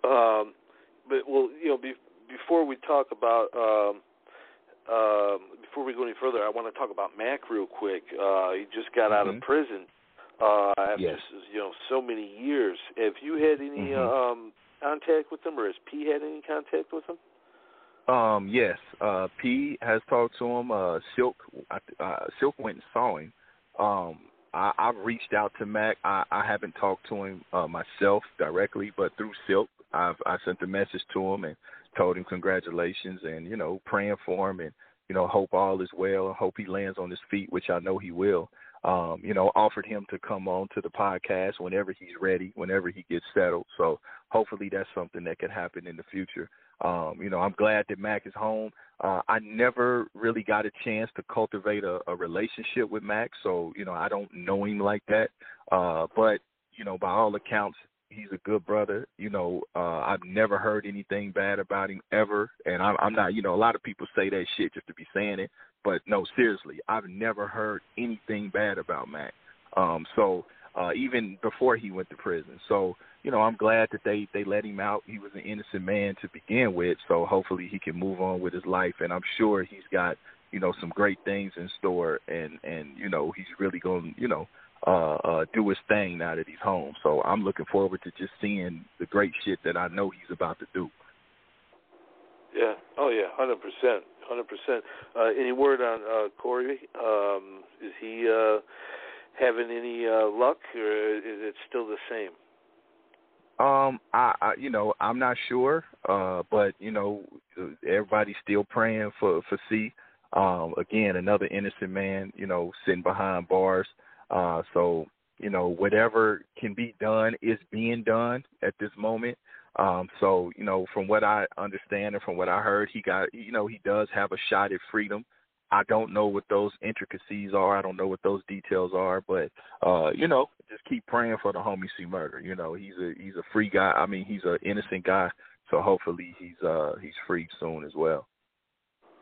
Um, but well, you know, be, before we talk about um, we go any further, I want to talk about Mac real quick. Uh, he just got out of Mhm. prison uh, after Yes. you know so many years. Have you had any Mhm. um, contact with him, or has P had any contact with him? Um, yes. Uh, P has talked to him. Uh, Silk, uh, Silk went and saw him. Um, I, I've reached out to Mac. I, I haven't talked to him uh, myself directly, but through Silk, I've I sent a message to him and told him congratulations and you know praying for him and you know hope all is well. Hope he lands on his feet, which I know he will. Um, you know, offered him to come on to the podcast whenever he's ready, whenever he gets settled. So hopefully that's something that could happen in the future. Um, you know, I'm glad that Mac is home. Uh, I never really got a chance to cultivate a, a relationship with Mac, so you know, I don't know him like that. Uh, but you know, by all accounts, he's a good brother. You know, uh, I've never heard anything bad about him ever, and I'm, I'm not. You know, a lot of people say that shit just to be saying it, but no, seriously, I've never heard anything bad about Mac. Um, so uh, even before he went to prison, so you know, I'm glad that they they let him out. He was an innocent man to begin with, so hopefully he can move on with his life. And I'm sure he's got you know some great things in store, and and you know he's really going you know uh, uh, do his thing now that he's home. So I'm looking forward to just seeing the great shit that I know he's about to do. Yeah. Oh yeah, hundred percent, hundred percent. Any word on uh, Corey? Um, is he uh, having any uh, luck, or is it still the same? Um, I, I you know I'm not sure, uh, but you know everybody's still praying for for C. Um, again, another innocent man, you know, sitting behind bars. Uh, so you know whatever can be done is being done at this moment. Um, so you know, from what I understand and from what I heard, he got you know he does have a shot at freedom. I don't know what those intricacies are. I don't know what those details are, but uh, you know, just keep praying for the homie C murder. You know, he's a he's a free guy. I mean, he's an innocent guy. So hopefully he's uh he's free soon as well.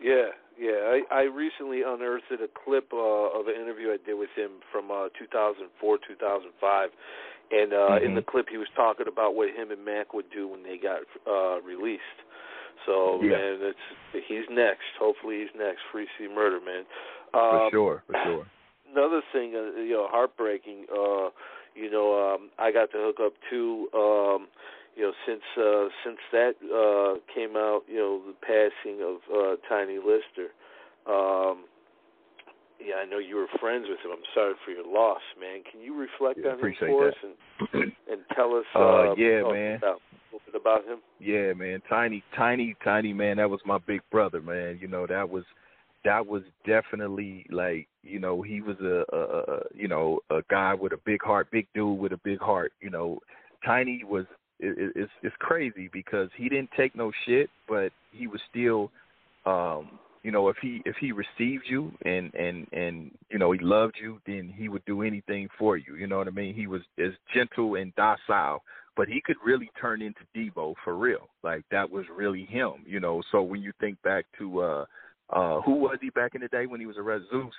Yeah, yeah. I, I recently unearthed a clip uh, of an interview I did with him from uh, 2004, 2005, and uh, Mhm. in the clip he was talking about what him and Mac would do when they got uh, released. So Yeah. man, it's he's next. Hopefully he's next. Free C murder, man. For Um, sure, for sure. *clears throat* another thing, uh, you know, heartbreaking. Uh, you know, um, I got to hook up too. Um, you know, since uh, since that uh, came out, you know, the passing of uh, Tiny Lister. Um, yeah, I know you were friends with him. I'm sorry for your loss, man. Can you reflect Yeah, on him appreciate for that. us and and tell us Uh, uh, yeah, talk man. about, a little bit about him? Yeah, man. Tiny, tiny, tiny man. That was my big brother, man. You know, that was that was definitely like, you know, he was a, a, a you know a guy with a big heart, big dude with a big heart. You know, Tiny was it, it, it's it's crazy because he didn't take no shit, but he was still, um, you know, if he if he received you and and and you know he loved you, then he would do anything for you. You know what I mean? He was as gentle and docile but he could really turn into Debo for real. Like that was really him, you know. So when you think back to uh uh who was he back in the day when he was a Red Zeus?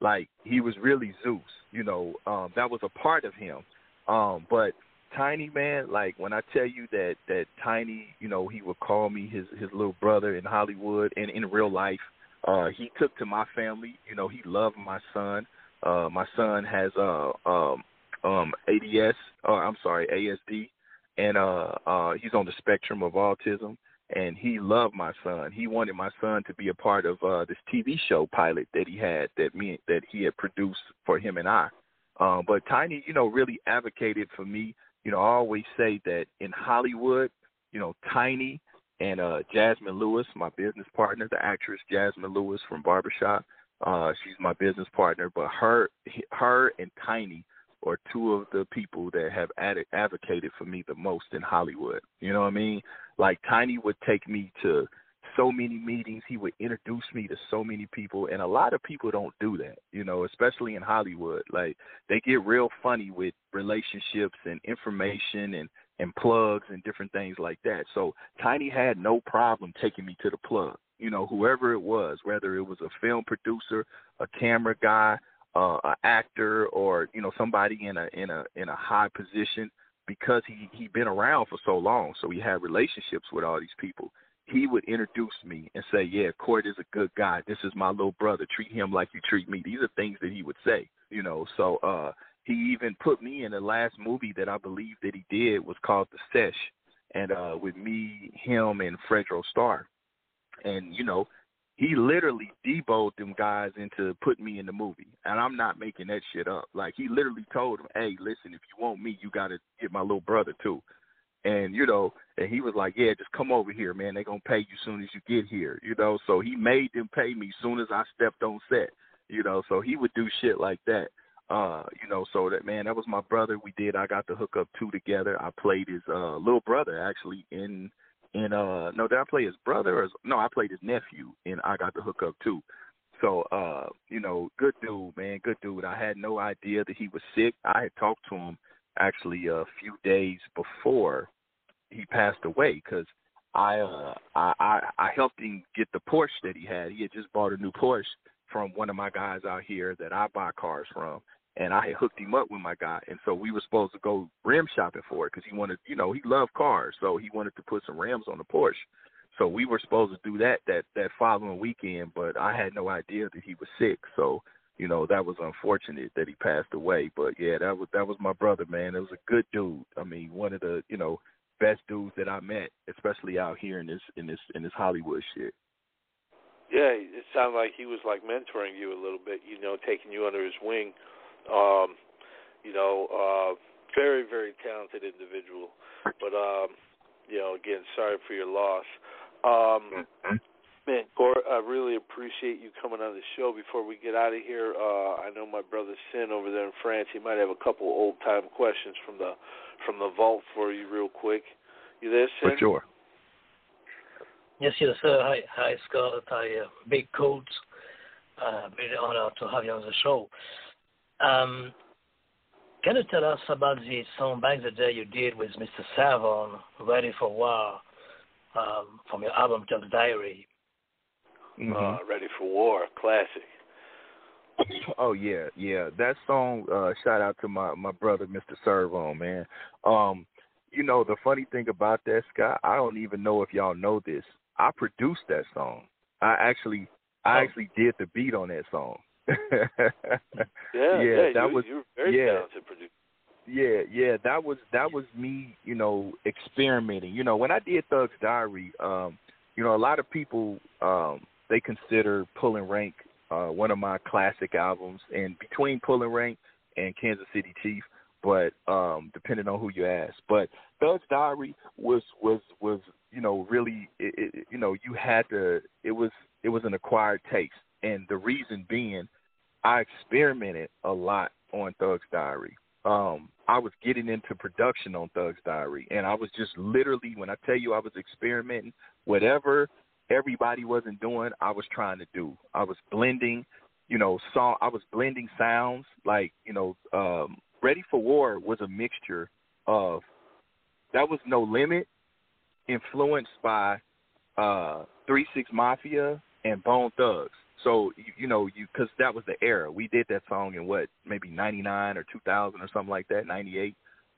Like he was really Zeus, you know. Um that was a part of him. Um but Tiny man, like when I tell you that that Tiny, you know, he would call me his his little brother in Hollywood and in real life. Uh he took to my family, you know, he loved my son. Uh my son has uh um um ADS or I'm sorry, ASD and uh uh he's on the spectrum of autism and he loved my son. He wanted my son to be a part of uh this TV show pilot that he had that me that he had produced for him and I. Um but Tiny, you know, really advocated for me you know, I always say that in Hollywood, you know, Tiny and uh Jazsmin Lewis, my business partner, the actress Jazsmin Lewis from Barbershop, uh, she's my business partner, but her her and Tiny are two of the people that have ad- advocated for me the most in Hollywood. You know what I mean? Like Tiny would take me to so many meetings. He would introduce me to so many people, and a lot of people don't do that. You know, especially in Hollywood. Like they get real funny with relationships and information and and plugs and different things like that. So Tiny had no problem taking me to the plug. You know, whoever it was, whether it was a film producer, a camera guy, uh, an actor, or you know somebody in a in a in a high position, because he he been around for so long, so he had relationships with all these people. He would introduce me and say, "Yeah, Court is a good guy. This is my little brother. Treat him like you treat me." These are things that he would say, you know. So uh he even put me in the last movie that I believe that he did was called The Sesh, and uh with me, him, and Fredro Starr, and you know, he literally deboed them guys into putting me in the movie, and I'm not making that shit up. Like he literally told them, "Hey, listen, if you want me, you got to get my little brother too." And you know, and he was like, "Yeah, just come over here, man. They're gonna pay you soon as you get here." You know, so he made them pay me soon as I stepped on set. You know, so he would do shit like that. Uh, you know, so that man, that was my brother. We did. I got to hook up two together. I played his uh little brother actually in in uh no, did I play his brother or his, no? I played his nephew, and I got to hook up too. So, uh, you know, good dude, man, good dude. I had no idea that he was sick. I had talked to him actually a few days before he passed away because I, uh, I I I helped him get the Porsche that he had. He had just bought a new Porsche from one of my guys out here that I buy cars from, and I had hooked him up with my guy, and so we were supposed to go rim shopping for it because he wanted, you know, he loved cars, so he wanted to put some rims on the Porsche. So we were supposed to do that that that following weekend, but I had no idea that he was sick. So you know that was unfortunate that he passed away. But yeah, that was that was my brother, man. It was a good dude. I mean, one of the you know best dudes that I met, especially out here in this in this in this Hollywood shit. Yeah, it sounded like he was like mentoring you a little bit, you know, taking you under his wing. Um, you know, uh very, very talented individual. But um, you know, again, sorry for your loss. Um man, Gore, I really appreciate you coming on the show. Before we get out of here, uh I know my brother Sin over there in France, he might have a couple old time questions from the from the vault for you real quick. You there, Sin? For sure. Yes, yes, sir. Hi, hi, Scott. Hi, uh, Big Court. Uh, really honored to have you on the show. Um, can you tell us about the song back the day you did with Mr. Serv-On, Ready for War, um, from your album Thug's Diary? Mm-hmm. Uh, Ready for War, classic. Oh yeah, yeah. That song, uh, shout out to my my brother, Mr. Serv-On, man. Um, you know the funny thing about that, Scott, I don't even know if y'all know this. I produced that song. I actually, I Oh. actually did the beat on that song. *laughs* Yeah, yeah, that you, was you're very yeah. talented producer. Yeah, yeah, that was that was me, you know, experimenting. You know, when I did Thug's Diary, um, you know, a lot of people um they consider Pulling Rank uh one of my classic albums and between Pulling Rank and Kansas City Chief, but um depending on who you ask. But Thug's Diary was was was, you know, really it, it, you know, you had to it was it was an acquired taste. And the reason being I experimented a lot on Thug's Diary um I was getting into production on Thug's Diary and I was just literally when I tell you I was experimenting whatever everybody wasn't doing I was trying to do. I was blending, you know, song I was blending sounds like, you know, um Ready for War was a mixture of that was no limit influenced by uh 36 Mafia and Bone Thugs. So you, you know, you because that was the era. We did that song in what maybe '99 or 2000 or something like that, '98.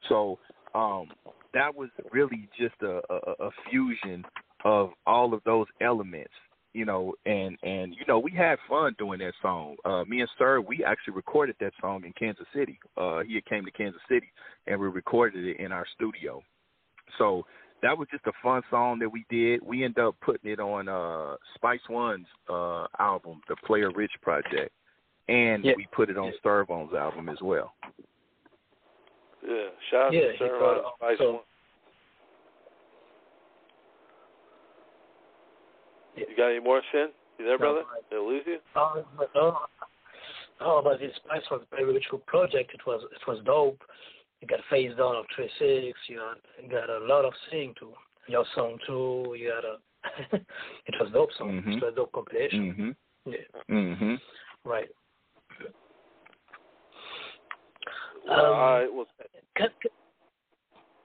So um, that was really just a, a, a fusion of all of those elements, you know. And and you know, we had fun doing that song. Uh, me and Sir, we actually recorded that song in Kansas City. Uh, he had came to Kansas City, and we recorded it in our studio. So that was just a fun song that we did. We ended up putting it on uh Spice One's uh album, the Playa Rich Project. And Yeah. we put it on Starbone's album as well. Yeah, shout out Yeah, to he Sir Spice also- One. You got any more, Sin? You there, brother? Did I lose you? Oh, but no. Oh, but this Spice was a very true project. It was it was dope. You got Face Down of Trey Six. You got, a lot of singing too. Your song too. You got a. *laughs* it was dope song. Mhm. It was a dope compilation. Mhm. Yeah. Mhm. Right. Well, Um, all right. Well, Can, can,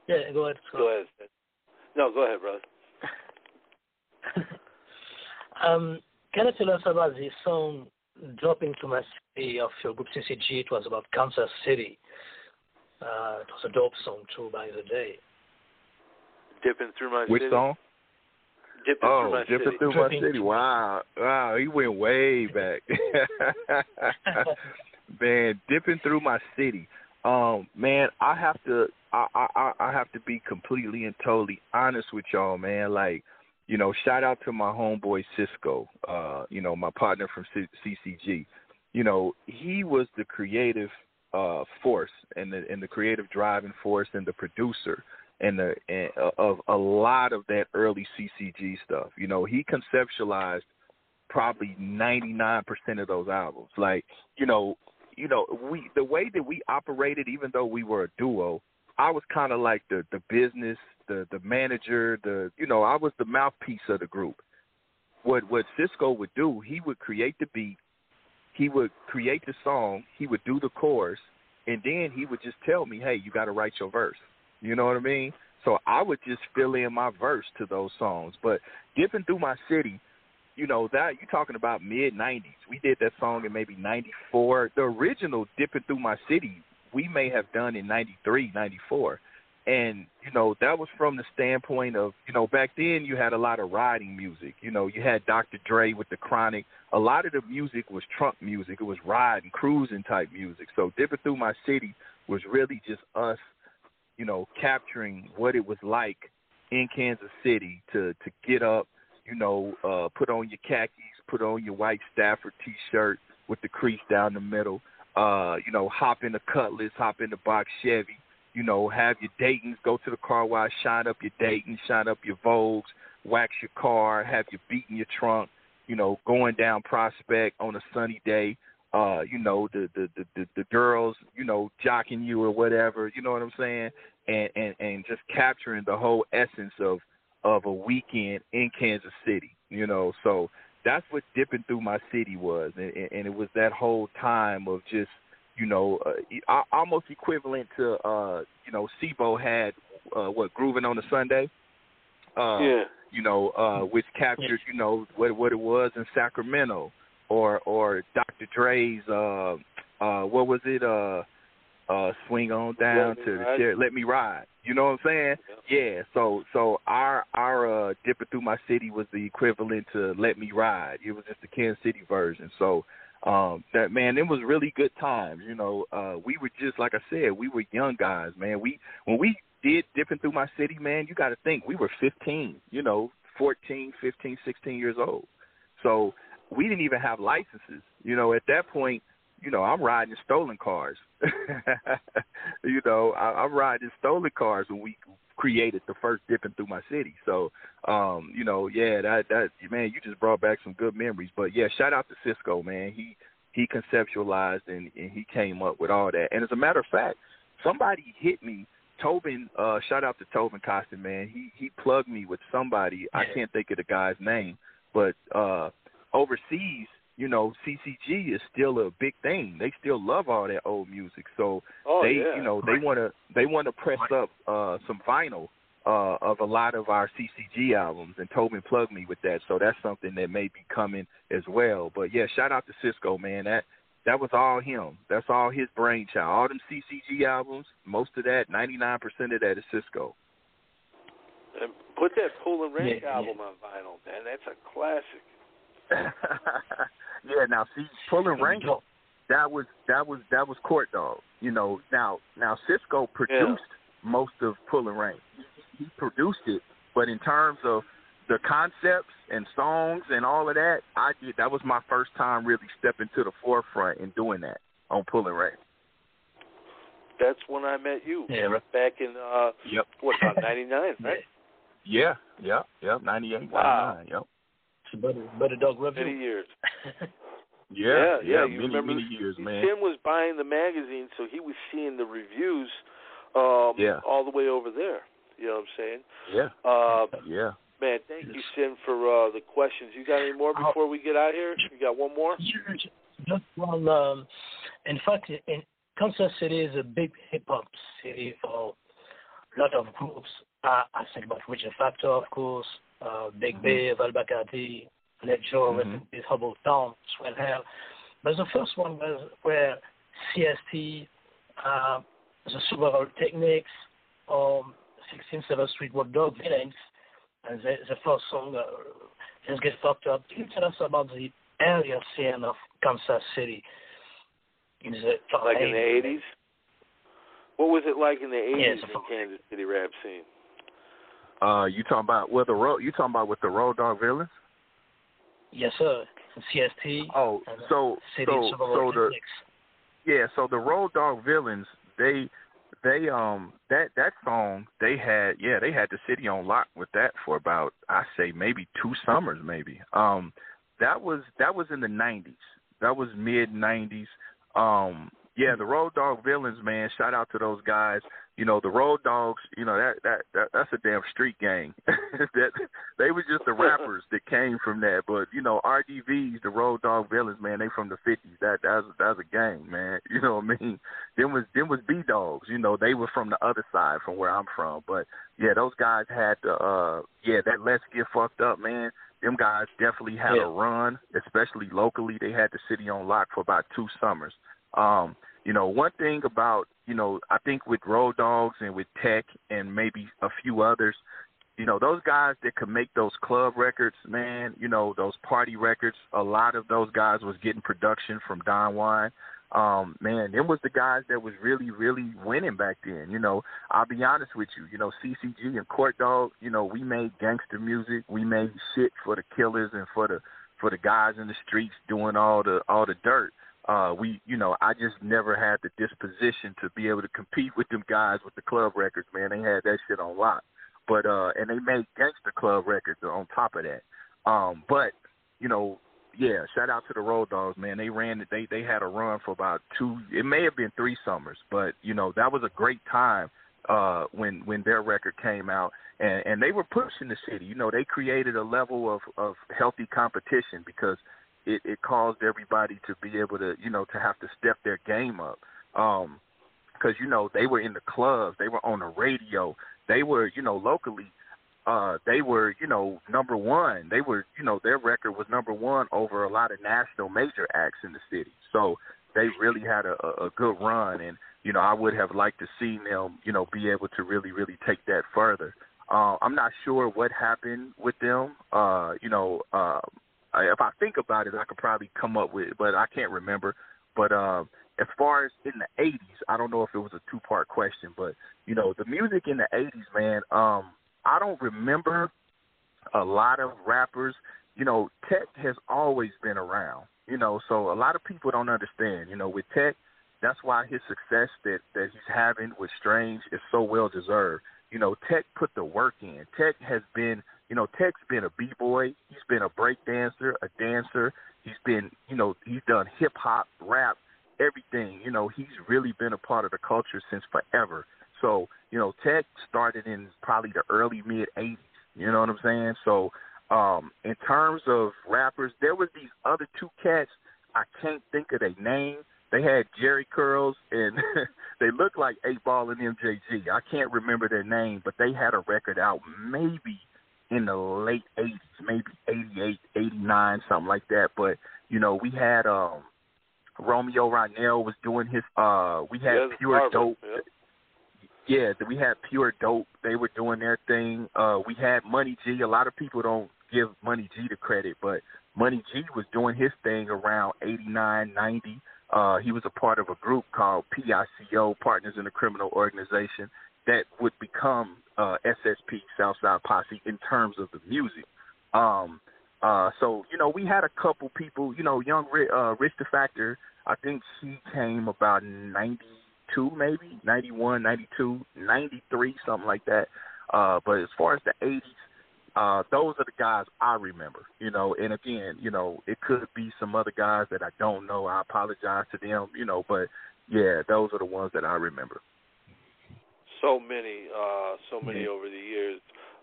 yeah, go ahead. go ahead. No, go ahead, brother. *laughs* um, can you tell us about the song "Dropping to My City" of your group CCG? It was about Kansas City. Uh, it was a dope song too, by the day. Dipping through my Which city. song? Dipping through Oh, my dipping city. through my city. Wow, wow, he went way back. *laughs* *laughs* man, dipping through my city. Um, man, I have to, I, I, I have to be completely and totally honest with y'all, man. Like, you know, shout out to my homeboy Cisco. Uh, you know, my partner from C- CCG. You know, he was the creative uh force and the and the creative driving force and the producer and the and, uh, of a lot of that early CCG stuff. You know, he conceptualized probably 99% of those albums. Like, you know, you know, we the way that we operated even though we were a duo, I was kind of like the the business, the the manager, the you know, I was the mouthpiece of the group. What what Cisco would do, he would create the beat, he would create the song, he would do the chorus, and then he would just tell me, "Hey, you got to write your verse." You know what I mean? So I would just fill in my verse to those songs. But dipping through my city, you know that you're talking about mid '90s. We did that song in maybe '94. The original "Dipping Through My City" we may have done in '93, '94, and you know that was from the standpoint of you know back then you had a lot of riding music. You know you had Dr. Dre with the Chronic. A lot of the music was trunk music. It was riding, cruising type music. So "Dipping Through My City" was really just us, you know, capturing what it was like in Kansas City to to get up you know, uh, put on your khakis, put on your white Stafford T-shirt with the crease down the middle. Uh, you know, hop in the Cutlass, hop in the box Chevy. You know, have your Dayton's, go to the car wash, shine up your Dayton, shine up your Vogues, wax your car, have your beat in your trunk. You know, going down Prospect on a sunny day. Uh, you know, the the the the, the girls, you know, jocking you or whatever. You know what I'm saying? And and and just capturing the whole essence of of a weekend in Kansas City, you know. So that's what dipping through my city was, and, and it was that whole time of just, you know, uh, almost equivalent to, uh, you know, C-Bo had uh, what grooving on a Sunday. Uh, yeah. You know, uh, which captured, you know, what what it was in Sacramento, or or Dr. Dre's, uh, uh, what was it, uh, uh, swing on down to the chair, let me ride. You know what I'm saying? Yeah. So so our our uh, dipping through my city was the equivalent to let me ride. It was just the Kansas City version. So um that man, it was really good times. You know, uh, we were just like I said, we were young guys, man. We when we did dipping through my city, man, you got to think we were 15. You know, 14, 15, 16 years old. So we didn't even have licenses. You know, at that point you know, I'm riding stolen cars. *laughs* you know, I, I'm riding stolen cars when we created the first dipping through my city. So, um, you know, yeah, that that man, you just brought back some good memories. But yeah, shout out to Cisco, man. He he conceptualized and, and he came up with all that. And as a matter of fact, somebody hit me. Tobin, uh, shout out to Tobin Costin, man. He he plugged me with somebody. I can't think of the guy's name, but uh, overseas you know, CCG is still a big thing. They still love all that old music. So Oh, they, yeah. you know, they want to they want to press up uh some vinyl uh of a lot of our CCG albums and Tobin plugged me with that. So that's something that may be coming as well. But yeah, shout out to Cisco, man. That that was all him. That's all his brainchild. All them CCG albums, most of that, 99% of that is Cisco. And put that Pulling Rank Yeah, album on vinyl, man. That's a classic. *laughs* yeah, now see, pulling rank, that was that was that was court dog. You know, now now Cisco produced most of pulling rank. He, he produced it, but in terms of the concepts and songs and all of that, I did. That was my first time really stepping to the forefront and doing that on pulling rank. That's when I met you. Yeah. Back in uh, Yep. what about *laughs* '99, right? Yeah, yeah, yeah. Ninety eight, Wow. ninety nine. Yep. It's Butter, Butter Dog Many years. *laughs* Yeah, yeah. Many, you remember many years, man. Tim was buying the magazine, so he was seeing the reviews um, Yeah. all the way over there. You know what I'm saying? Yeah, Uh, yeah. man, thank you, Sin, for uh, the questions. You got any more before we get out here? You got one more? Just one. Um, in fact, in Kansas City is a big hip hop city for a lot of groups. Uh, I think about Rich the Factor, of course, uh, Big Mhm. Bay, Vel Bacardi, Let Joe, Mhm. mm Hubble Town, Swell Hell. But the first one was where CST, uh, the Subaru Techniques, um, 16th 7th Street Road Dog Villains, and the, the first song, uh, Let's Get Fucked Up. Can you tell us about the area scene of Kansas City? In the top Like in the 80s? 80s? What was it like in the 80s Yes, in Kansas City rap scene? Uh, you talking about well the road? You talking about with the road dog villains? Yes, sir. CST. Oh, so City so so the yeah, so the road dog villains they they um that that song they had yeah they had the city on lock with that for about I say maybe two summers maybe um that was that was in the nineties that was mid nineties um yeah the road dog villains man shout out to those guys. You know the road dogs you know that that, that that's a damn street gang. *laughs* That they were just the rappers that came from that. But you know rdvs the road dog villains man they from the fifties. That that's that's a gang man. *laughs* You know what i mean? Them was them was b dogs you know they were from the other side from where i'm from. But yeah those guys had the uh yeah that let's get fucked up man them guys definitely had Yeah. a run especially locally. They had the city on lock for about two summers um you know, one thing about, you know, I think with Road Dogs and with Tech and maybe a few others, you know, those guys that could make those club records, man, you know, those party records, a lot of those guys was getting production from Don Juan. Um, man, them was the guys that was really, really winning back then. You know, I'll be honest with you, you know, CCG and Court Dog, you know, we made gangster music. We made shit for the killers and for the for the guys in the streets doing all the all the dirt uh we you know i just never had the disposition to be able to compete with them guys with the club records man. They had that shit on lock. But uh and they made gangster club records on top of that. Um but you know yeah shout out to the road dogs man. They ran they they had a run for about two it may have been three summers but you know that was a great time uh when when their record came out. And and they were pushing the city. You know they created a level of of healthy competition because it, it caused everybody to be able to, you know, to have to step their game up. Um, because you know they were in the clubs, they were on the radio, they were, you know, locally, uh, they were, you know, number one. They were, you know, their record was number one over a lot of national major acts in the city. So they really had a, a good run, and you know, I would have liked to see them, you know, be able to really, really take that further. Uh, I'm not sure what happened with them. Uh, you know, uh, I, if I think about it, I could probably come up with, it, but I can't remember. But um, as far as in the '80s, I don't know if it was a two-part question, but you know, the music in the '80s, man, um, I don't remember a lot of rappers. You know, Tech has always been around. You know, so a lot of people don't understand. You know, with Tech, that's why his success that that he's having with Strange is so well deserved. You know, Tech put the work in. Tech has been you know, Tech's been a b-boy. He's been a break dancer, a dancer. He's been, you know, he's done hip hop, rap, everything. You know, he's really been a part of the culture since forever. So, you know, Tech started in probably the early mid '80s. You know what I'm saying? So, um, in terms of rappers, there was these other two cats. I can't think of their name. They had Jerry curls and *laughs* they looked like Eight Ball and MJG. I can't remember their name, but they had a record out maybe in the late 80s, maybe 88, 89, something like that. But, you know, we had um Romeo Ronell was doing his uh we had Yeah, Pure Harvard, Dope. yeah. Yeah, we had Pure Dope. They were doing their thing. Uh we had Money G. A lot of people don't give Money G the credit, but Money G was doing his thing around 89, 90. Uh he was a part of a group called PICO, Partners in the Criminal Organization that would become uh, SSP Southside Posse in terms of the music. Um, uh, so you know, we had a couple people. You know, young uh, Rich the Factor. I think he came about 92 maybe, 91, 92, 93, something like that. Uh, but as far as the 80s, uh, those are the guys I remember, you know, and again, you know, it could be some other guys that I don't know. I apologize to them, you know, but yeah, those are the ones that I remember. So many, uh, so many over the years.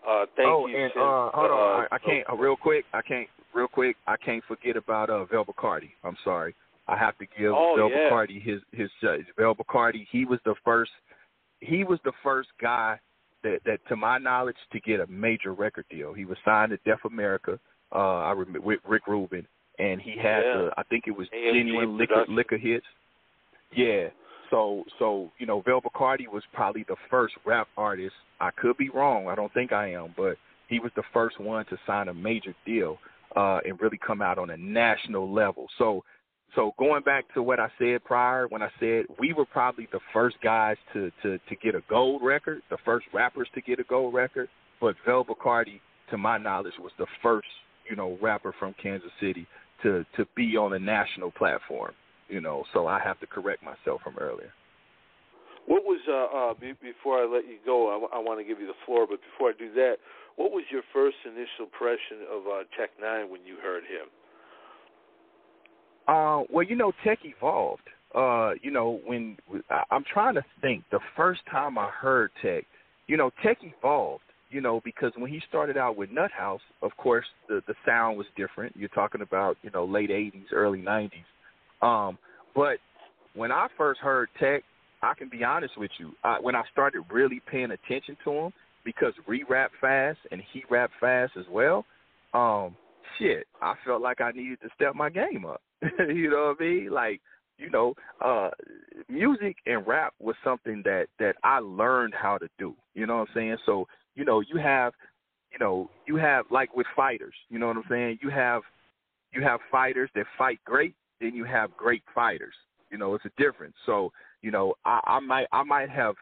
Uh, thank oh, you. and Tim. uh, hold on, Uh, I, I can't uh, real quick. I can't real quick. I can't forget about uh, Vel Bacardi. I'm sorry. I have to give Oh, Vel yeah. Bacardi his his judge. Vel Bacardi. He was the first. He was the first guy that that, to my knowledge, to get a major record deal. He was signed to Def America. Uh, I remember with Rick Rubin, and he had Yeah. the. I think it was AMG genuine liquor liquor hits. Yeah. So so you know, Vel Bacardi was probably the first rap artist. I could be wrong. I don't think I am, but he was the first one to sign a major deal uh, and really come out on a national level. So so going back to what I said prior, when I said we were probably the first guys to to to get a gold record, the first rappers to get a gold record, but Vel Bacardi, to my knowledge, was the first you know rapper from Kansas City to to be on a national platform. You know, so I have to correct myself from earlier. What was uh, uh be, before I let you go? I, want to give you the floor, but before I do that, what was your first initial impression of uh, Tech N9ne when you heard him? Uh, well, you know, tech evolved. Uh, you know, when I, I'm trying to think, the first time I heard tech, you know, tech evolved. You know, because when he started out with Nnutthowze, of course, the the sound was different. You're talking about you know late '80s, early '90s. Um, but when I first heard tech, I can be honest with you. I, when I started really paying attention to him, because re rap fast and he rap fast as well. Um, shit, I felt like I needed to step my game up. *laughs* you know what I mean? Like, you know, uh music and rap was something that that I learned how to do. You know what I'm saying? So, you know, you have you know, you have like with fighters, you know what I'm saying? You have you have fighters that fight great, then you have great fighters. You know, it's a difference. So, you know, I, I might I might have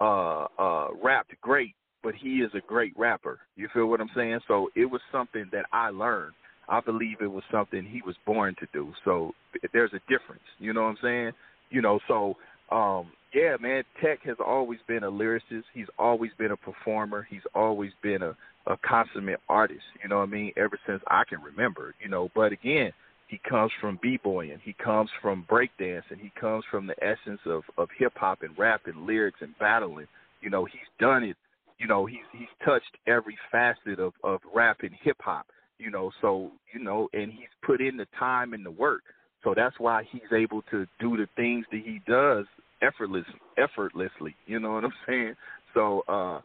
uh uh rapped great, but he is a great rapper. You feel what I'm saying? So it was something that I learned. I believe it was something he was born to do. So there's a difference. You know what I'm saying? You know, so um yeah, man, Tech has always been a lyricist. He's always been a performer. He's always been a a consummate artist, you know what I mean, ever since I can remember, you know, but again, he comes from b-boying, he comes from breakdancing, he comes from the essence of of hip hop and rap and lyrics and battling. You know, he's done it. You know, he's he's touched every facet of of rap and hip hop. You know, so you know, and he's put in the time and the work. So that's why he's able to do the things that he does effortless effortlessly. You know what I'm saying? So uh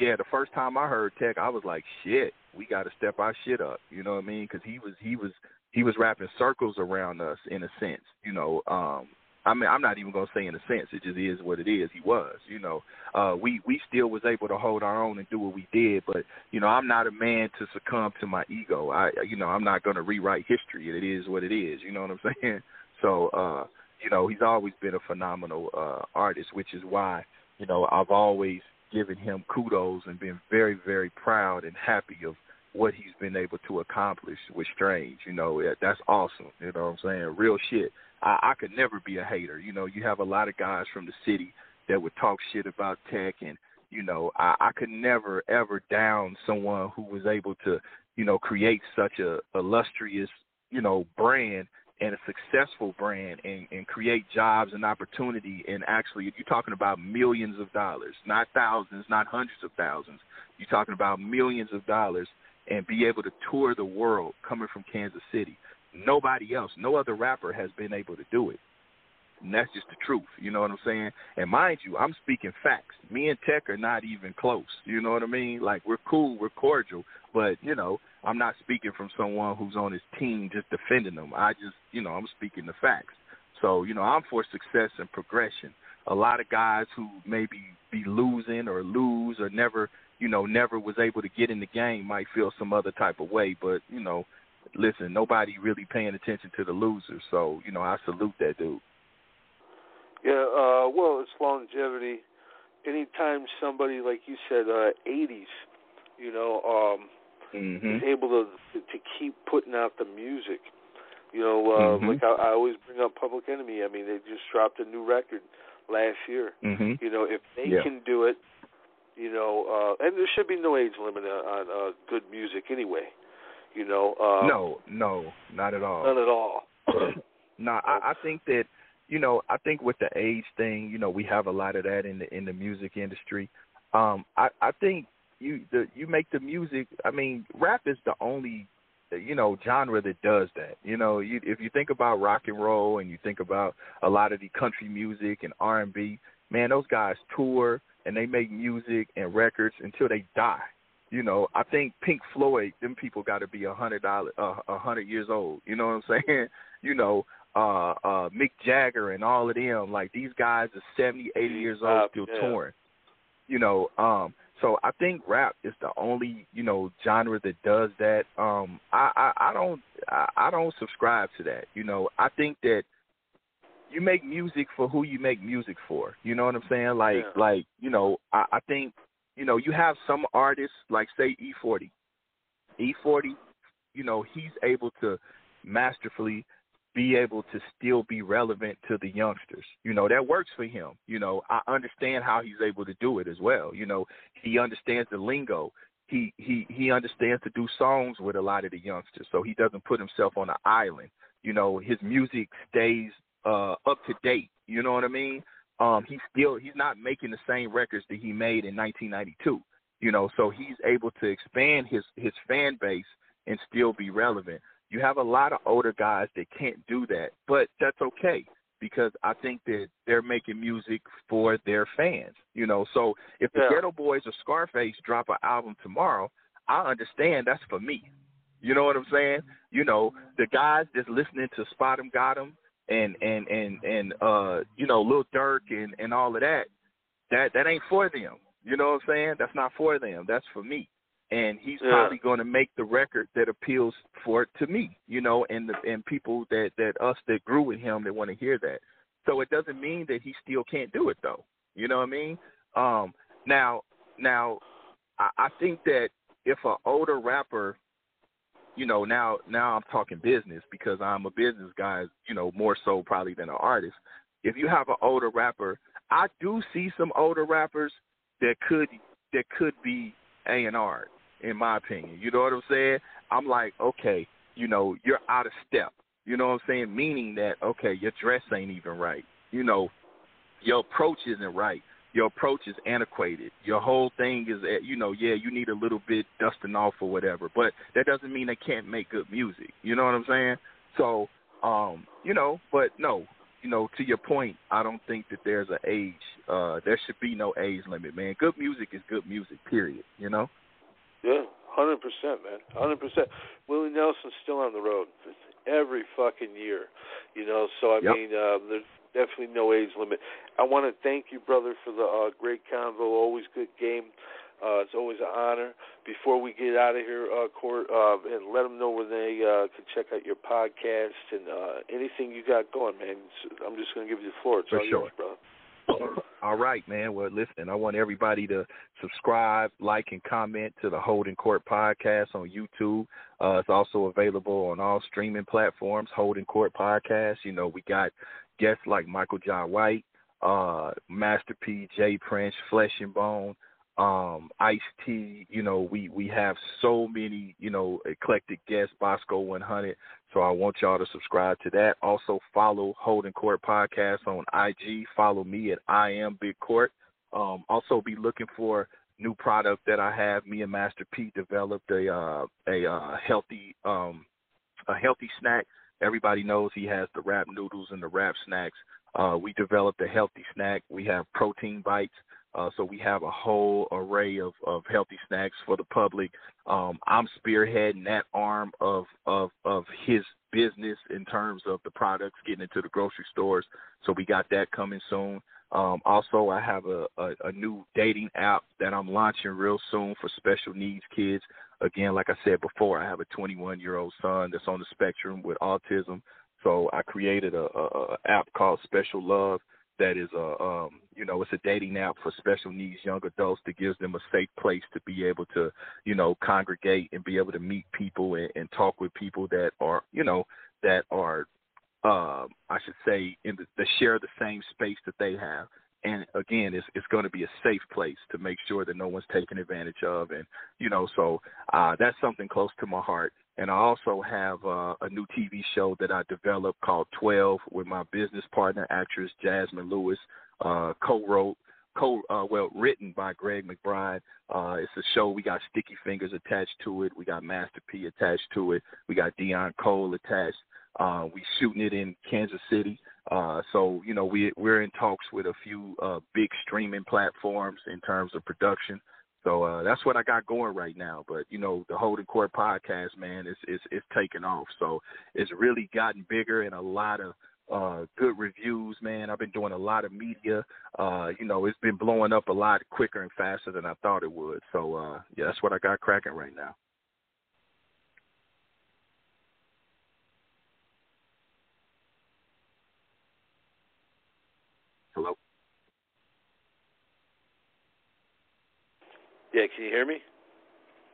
yeah, the first time I heard Tech, I was like, shit, we got to step our shit up. You know what I mean? Because he was he was he was rapping circles around us in a sense. You know, um, I mean, I'm not even gonna say in a sense. It just is what it is. He was. You know, uh, we we still was able to hold our own and do what we did. But you know, I'm not a man to succumb to my ego. I you know, I'm not gonna rewrite history. It is what it is. You know what I'm *laughs* saying? So uh, you know, he's always been a phenomenal uh, artist, which is why you know I've always given him kudos and been very, very proud and happy of what he's been able to accomplish with Strange. You know, that's awesome. You know what I'm saying? Real shit. I, I could never be a hater. You know, you have a lot of guys from the city that would talk shit about tech and you know, I, I could never ever down someone who was able to, you know, create such a illustrious, you know, brand and a successful brand and, and create jobs and opportunity and actually you're talking about millions of dollars, not thousands, not hundreds of thousands. You're talking about millions of dollars and be able to tour the world coming from Kansas City. Nobody else, no other rapper has been able to do it. And that's just the truth. You know what I'm saying? And mind you, I'm speaking facts. Me and Tech are not even close. You know what I mean? Like we're cool, we're cordial, but you know, I'm not speaking from someone who's on his team just defending them. I just, you know, I'm speaking the facts. So, you know, I'm for success and progression. A lot of guys who maybe be losing or lose or never, you know, never was able to get in the game might feel some other type of way, but, you know, listen, nobody really paying attention to the losers. So, you know, I salute that dude. Yeah, uh, well, it's longevity. Anytime somebody, like you said, uh, 80s, you know, um, mm-hmm. is able to to keep putting out the music. You know, uh, mm-hmm. like I, I always bring up Public Enemy. I mean, they just dropped a new record last year. Mm-hmm. You know, if they Yeah. can do it, you know, uh, and there should be no age limit on, on uh, good music anyway. You know, uh, no, no, not at all. Not at all. *clears throat* no, I, I think that you know, I think with the age thing, you know, we have a lot of that in the in the music industry. Um, I I think you the you make the music. I mean, rap is the only you know genre that does that. You know, you, if you think about rock and roll and you think about a lot of the country music and R and B, man, those guys tour and they make music and records until they die. You know, I think Pink Floyd, them people got to be a hundred dollar, uh, a hundred years old. You know what I'm *laughs* saying? You know, uh, uh, Mick Jagger and all of them, like these guys are seventy, eighty years old, Uh, still yeah. touring. You know, um, so I think rap is the only you know genre that does that. Um, I, I, I don't, I, I don't subscribe to that. You know, I think that you make music for who you make music for. You know what I'm saying? Like, Yeah. like you know, I, I think you know you have some artists like say E-40. E-40, you know, he's able to masterfully be able to still be relevant to the youngsters. You know, that works for him. You know, I understand how he's able to do it as well. You know, he understands the lingo. He he he understands to do songs with a lot of the youngsters, so he doesn't put himself on an island. You know, his music stays uh up to date. You know what I mean? Um he's still he's not making the same records that he made in 1992. You know, so he's able to expand his his fan base and still be relevant. You have a lot of older guys that can't do that, but that's okay because I think that they're making music for their fans. You know, so if the Yeah. Geto Boys or Scarface drop an album tomorrow, I understand that's for me. You know what I'm saying? You know, the guys that's listening to Spot 'em Got 'em and and and and uh, you know, Lil Durk and and all of that, that that ain't for them. You know what I'm saying? That's not for them. That's for me. And he's Yeah. probably going to make the record that appeals for to me, you know, and the and people that that us that grew with him that want to hear that. So it doesn't mean that he still can't do it though. You know what I mean? Um now now I, I think that if an older rapper you know, now now I'm talking business because I'm a business guy, you know, more so probably than an artist. If you have an older rapper, I do see some older rappers that could that could be A and R, in my opinion. You know what I'm saying? I'm like, okay, you know, you're out of step. You know what I'm saying? Meaning that okay, your dress ain't even right. You know, your approach isn't right. Your approach is antiquated. Your whole thing is, at, you know, yeah, you need a little bit dusting off or whatever, but that doesn't mean they can't make good music. You know what I'm saying? So, um, you know, but no, you know, to your point, I don't think that there's an age. Uh, there should be no age limit, man. Good music is good music. Period. You know. Yeah, hundred percent, man, hundred percent. Willie Nelson's still on the road *laughs* every fucking year, you know. So I Yep. mean, uh, there's definitely no age limit. I want to thank you, brother, for the uh, great convo. Always good game. Uh, it's always an honor. Before we get out of here, uh, Court, uh, and let them know where they uh, can check out your podcast and uh, anything you got going, man. I'm just going to give you the floor. It's For all sure. yours, brother. All right, man. Well, listen, I want everybody to subscribe, like, and comment to the Holding Court podcast on YouTube. Uh, it's also available on all streaming platforms. Holding Court podcast. You know, we got guests like Michael Jai White, uh, Master P, J. Prince, Flesh-n-Bone, um, Ice T. You know, we we have so many you know eclectic guests. Bosco 100. So I want y'all to subscribe to that. Also follow Holding Court Podcast on IG. Follow me at I am Big Court. Um, also be looking for new product that I have. Me and Master P developed a uh, a uh, healthy um, a healthy snack. Everybody knows he has the Rap Noodles and the Rap Snacks. Uh, we developed a healthy snack. We have protein bites. Uh, so we have a whole array of, of healthy snacks for the public. Um, I'm spearheading that arm of, of of his business in terms of the products getting into the grocery stores. So we got that coming soon. Um, also, I have a, a, a new dating app that I'm launching real soon for special needs kids. Again, like I said before, I have a 21 year old son that's on the spectrum with autism. So I created a, a, a app called Special Love that is a um you know it's a dating app for special needs young adults that gives them a safe place to be able to you know congregate and be able to meet people and, and talk with people that are you know that are uh, I should say, in the, the share the same space that they have. And again, it's it's going to be a safe place to make sure that no one's taken advantage of, and you know, so uh, that's something close to my heart. And I also have uh, a new TV show that I developed called 12 with my business partner, actress Jazsmin Lewis, uh, co-wrote, co uh, well written by Greg McBride. Uh, it's a show. We got Sticky Fingaz attached to it. We got Master P attached to it. We got Deon Cole attached. Uh, we shooting it in Kansas City. Uh, so you know we we're in talks with a few uh, big streaming platforms in terms of production. So uh, that's what I got going right now. But you know the Holding Court podcast, man, is is it's taking off. So it's really gotten bigger and a lot of uh good reviews man i've been doing a lot of media uh you know it's been blowing up a lot quicker and faster than i thought it would so uh yeah that's what i got cracking right now Hello? Yeah, can you hear me?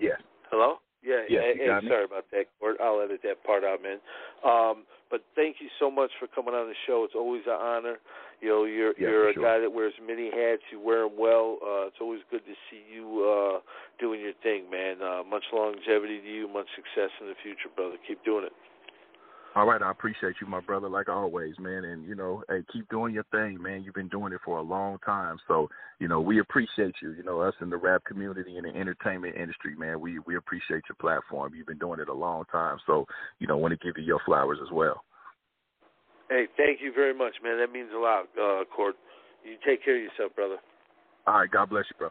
Yeah. Hello? Yeah, Yeah, hey, hey, sorry about that, Court. I'll edit that part out, man. Um, but thank you so much for coming on the show. It's always an honor. You know, you're Yeah, you're a sure. guy that wears many hats. You wear them well. Uh, it's always good to see you uh, doing your thing, man. Uh, much longevity to you, much success in the future, brother. Keep doing it. All right, I appreciate you, my brother, like always, man. And you know, hey, keep doing your thing, man. You've been doing it for a long time, so you know we appreciate you. You know, us in the rap community and the entertainment industry, man. We we appreciate your platform. You've been doing it a long time, so you know, want to give you your flowers as well. Hey, thank you very much, man. That means a lot, uh, Court. You take care of yourself, brother. All right, God bless you, bro.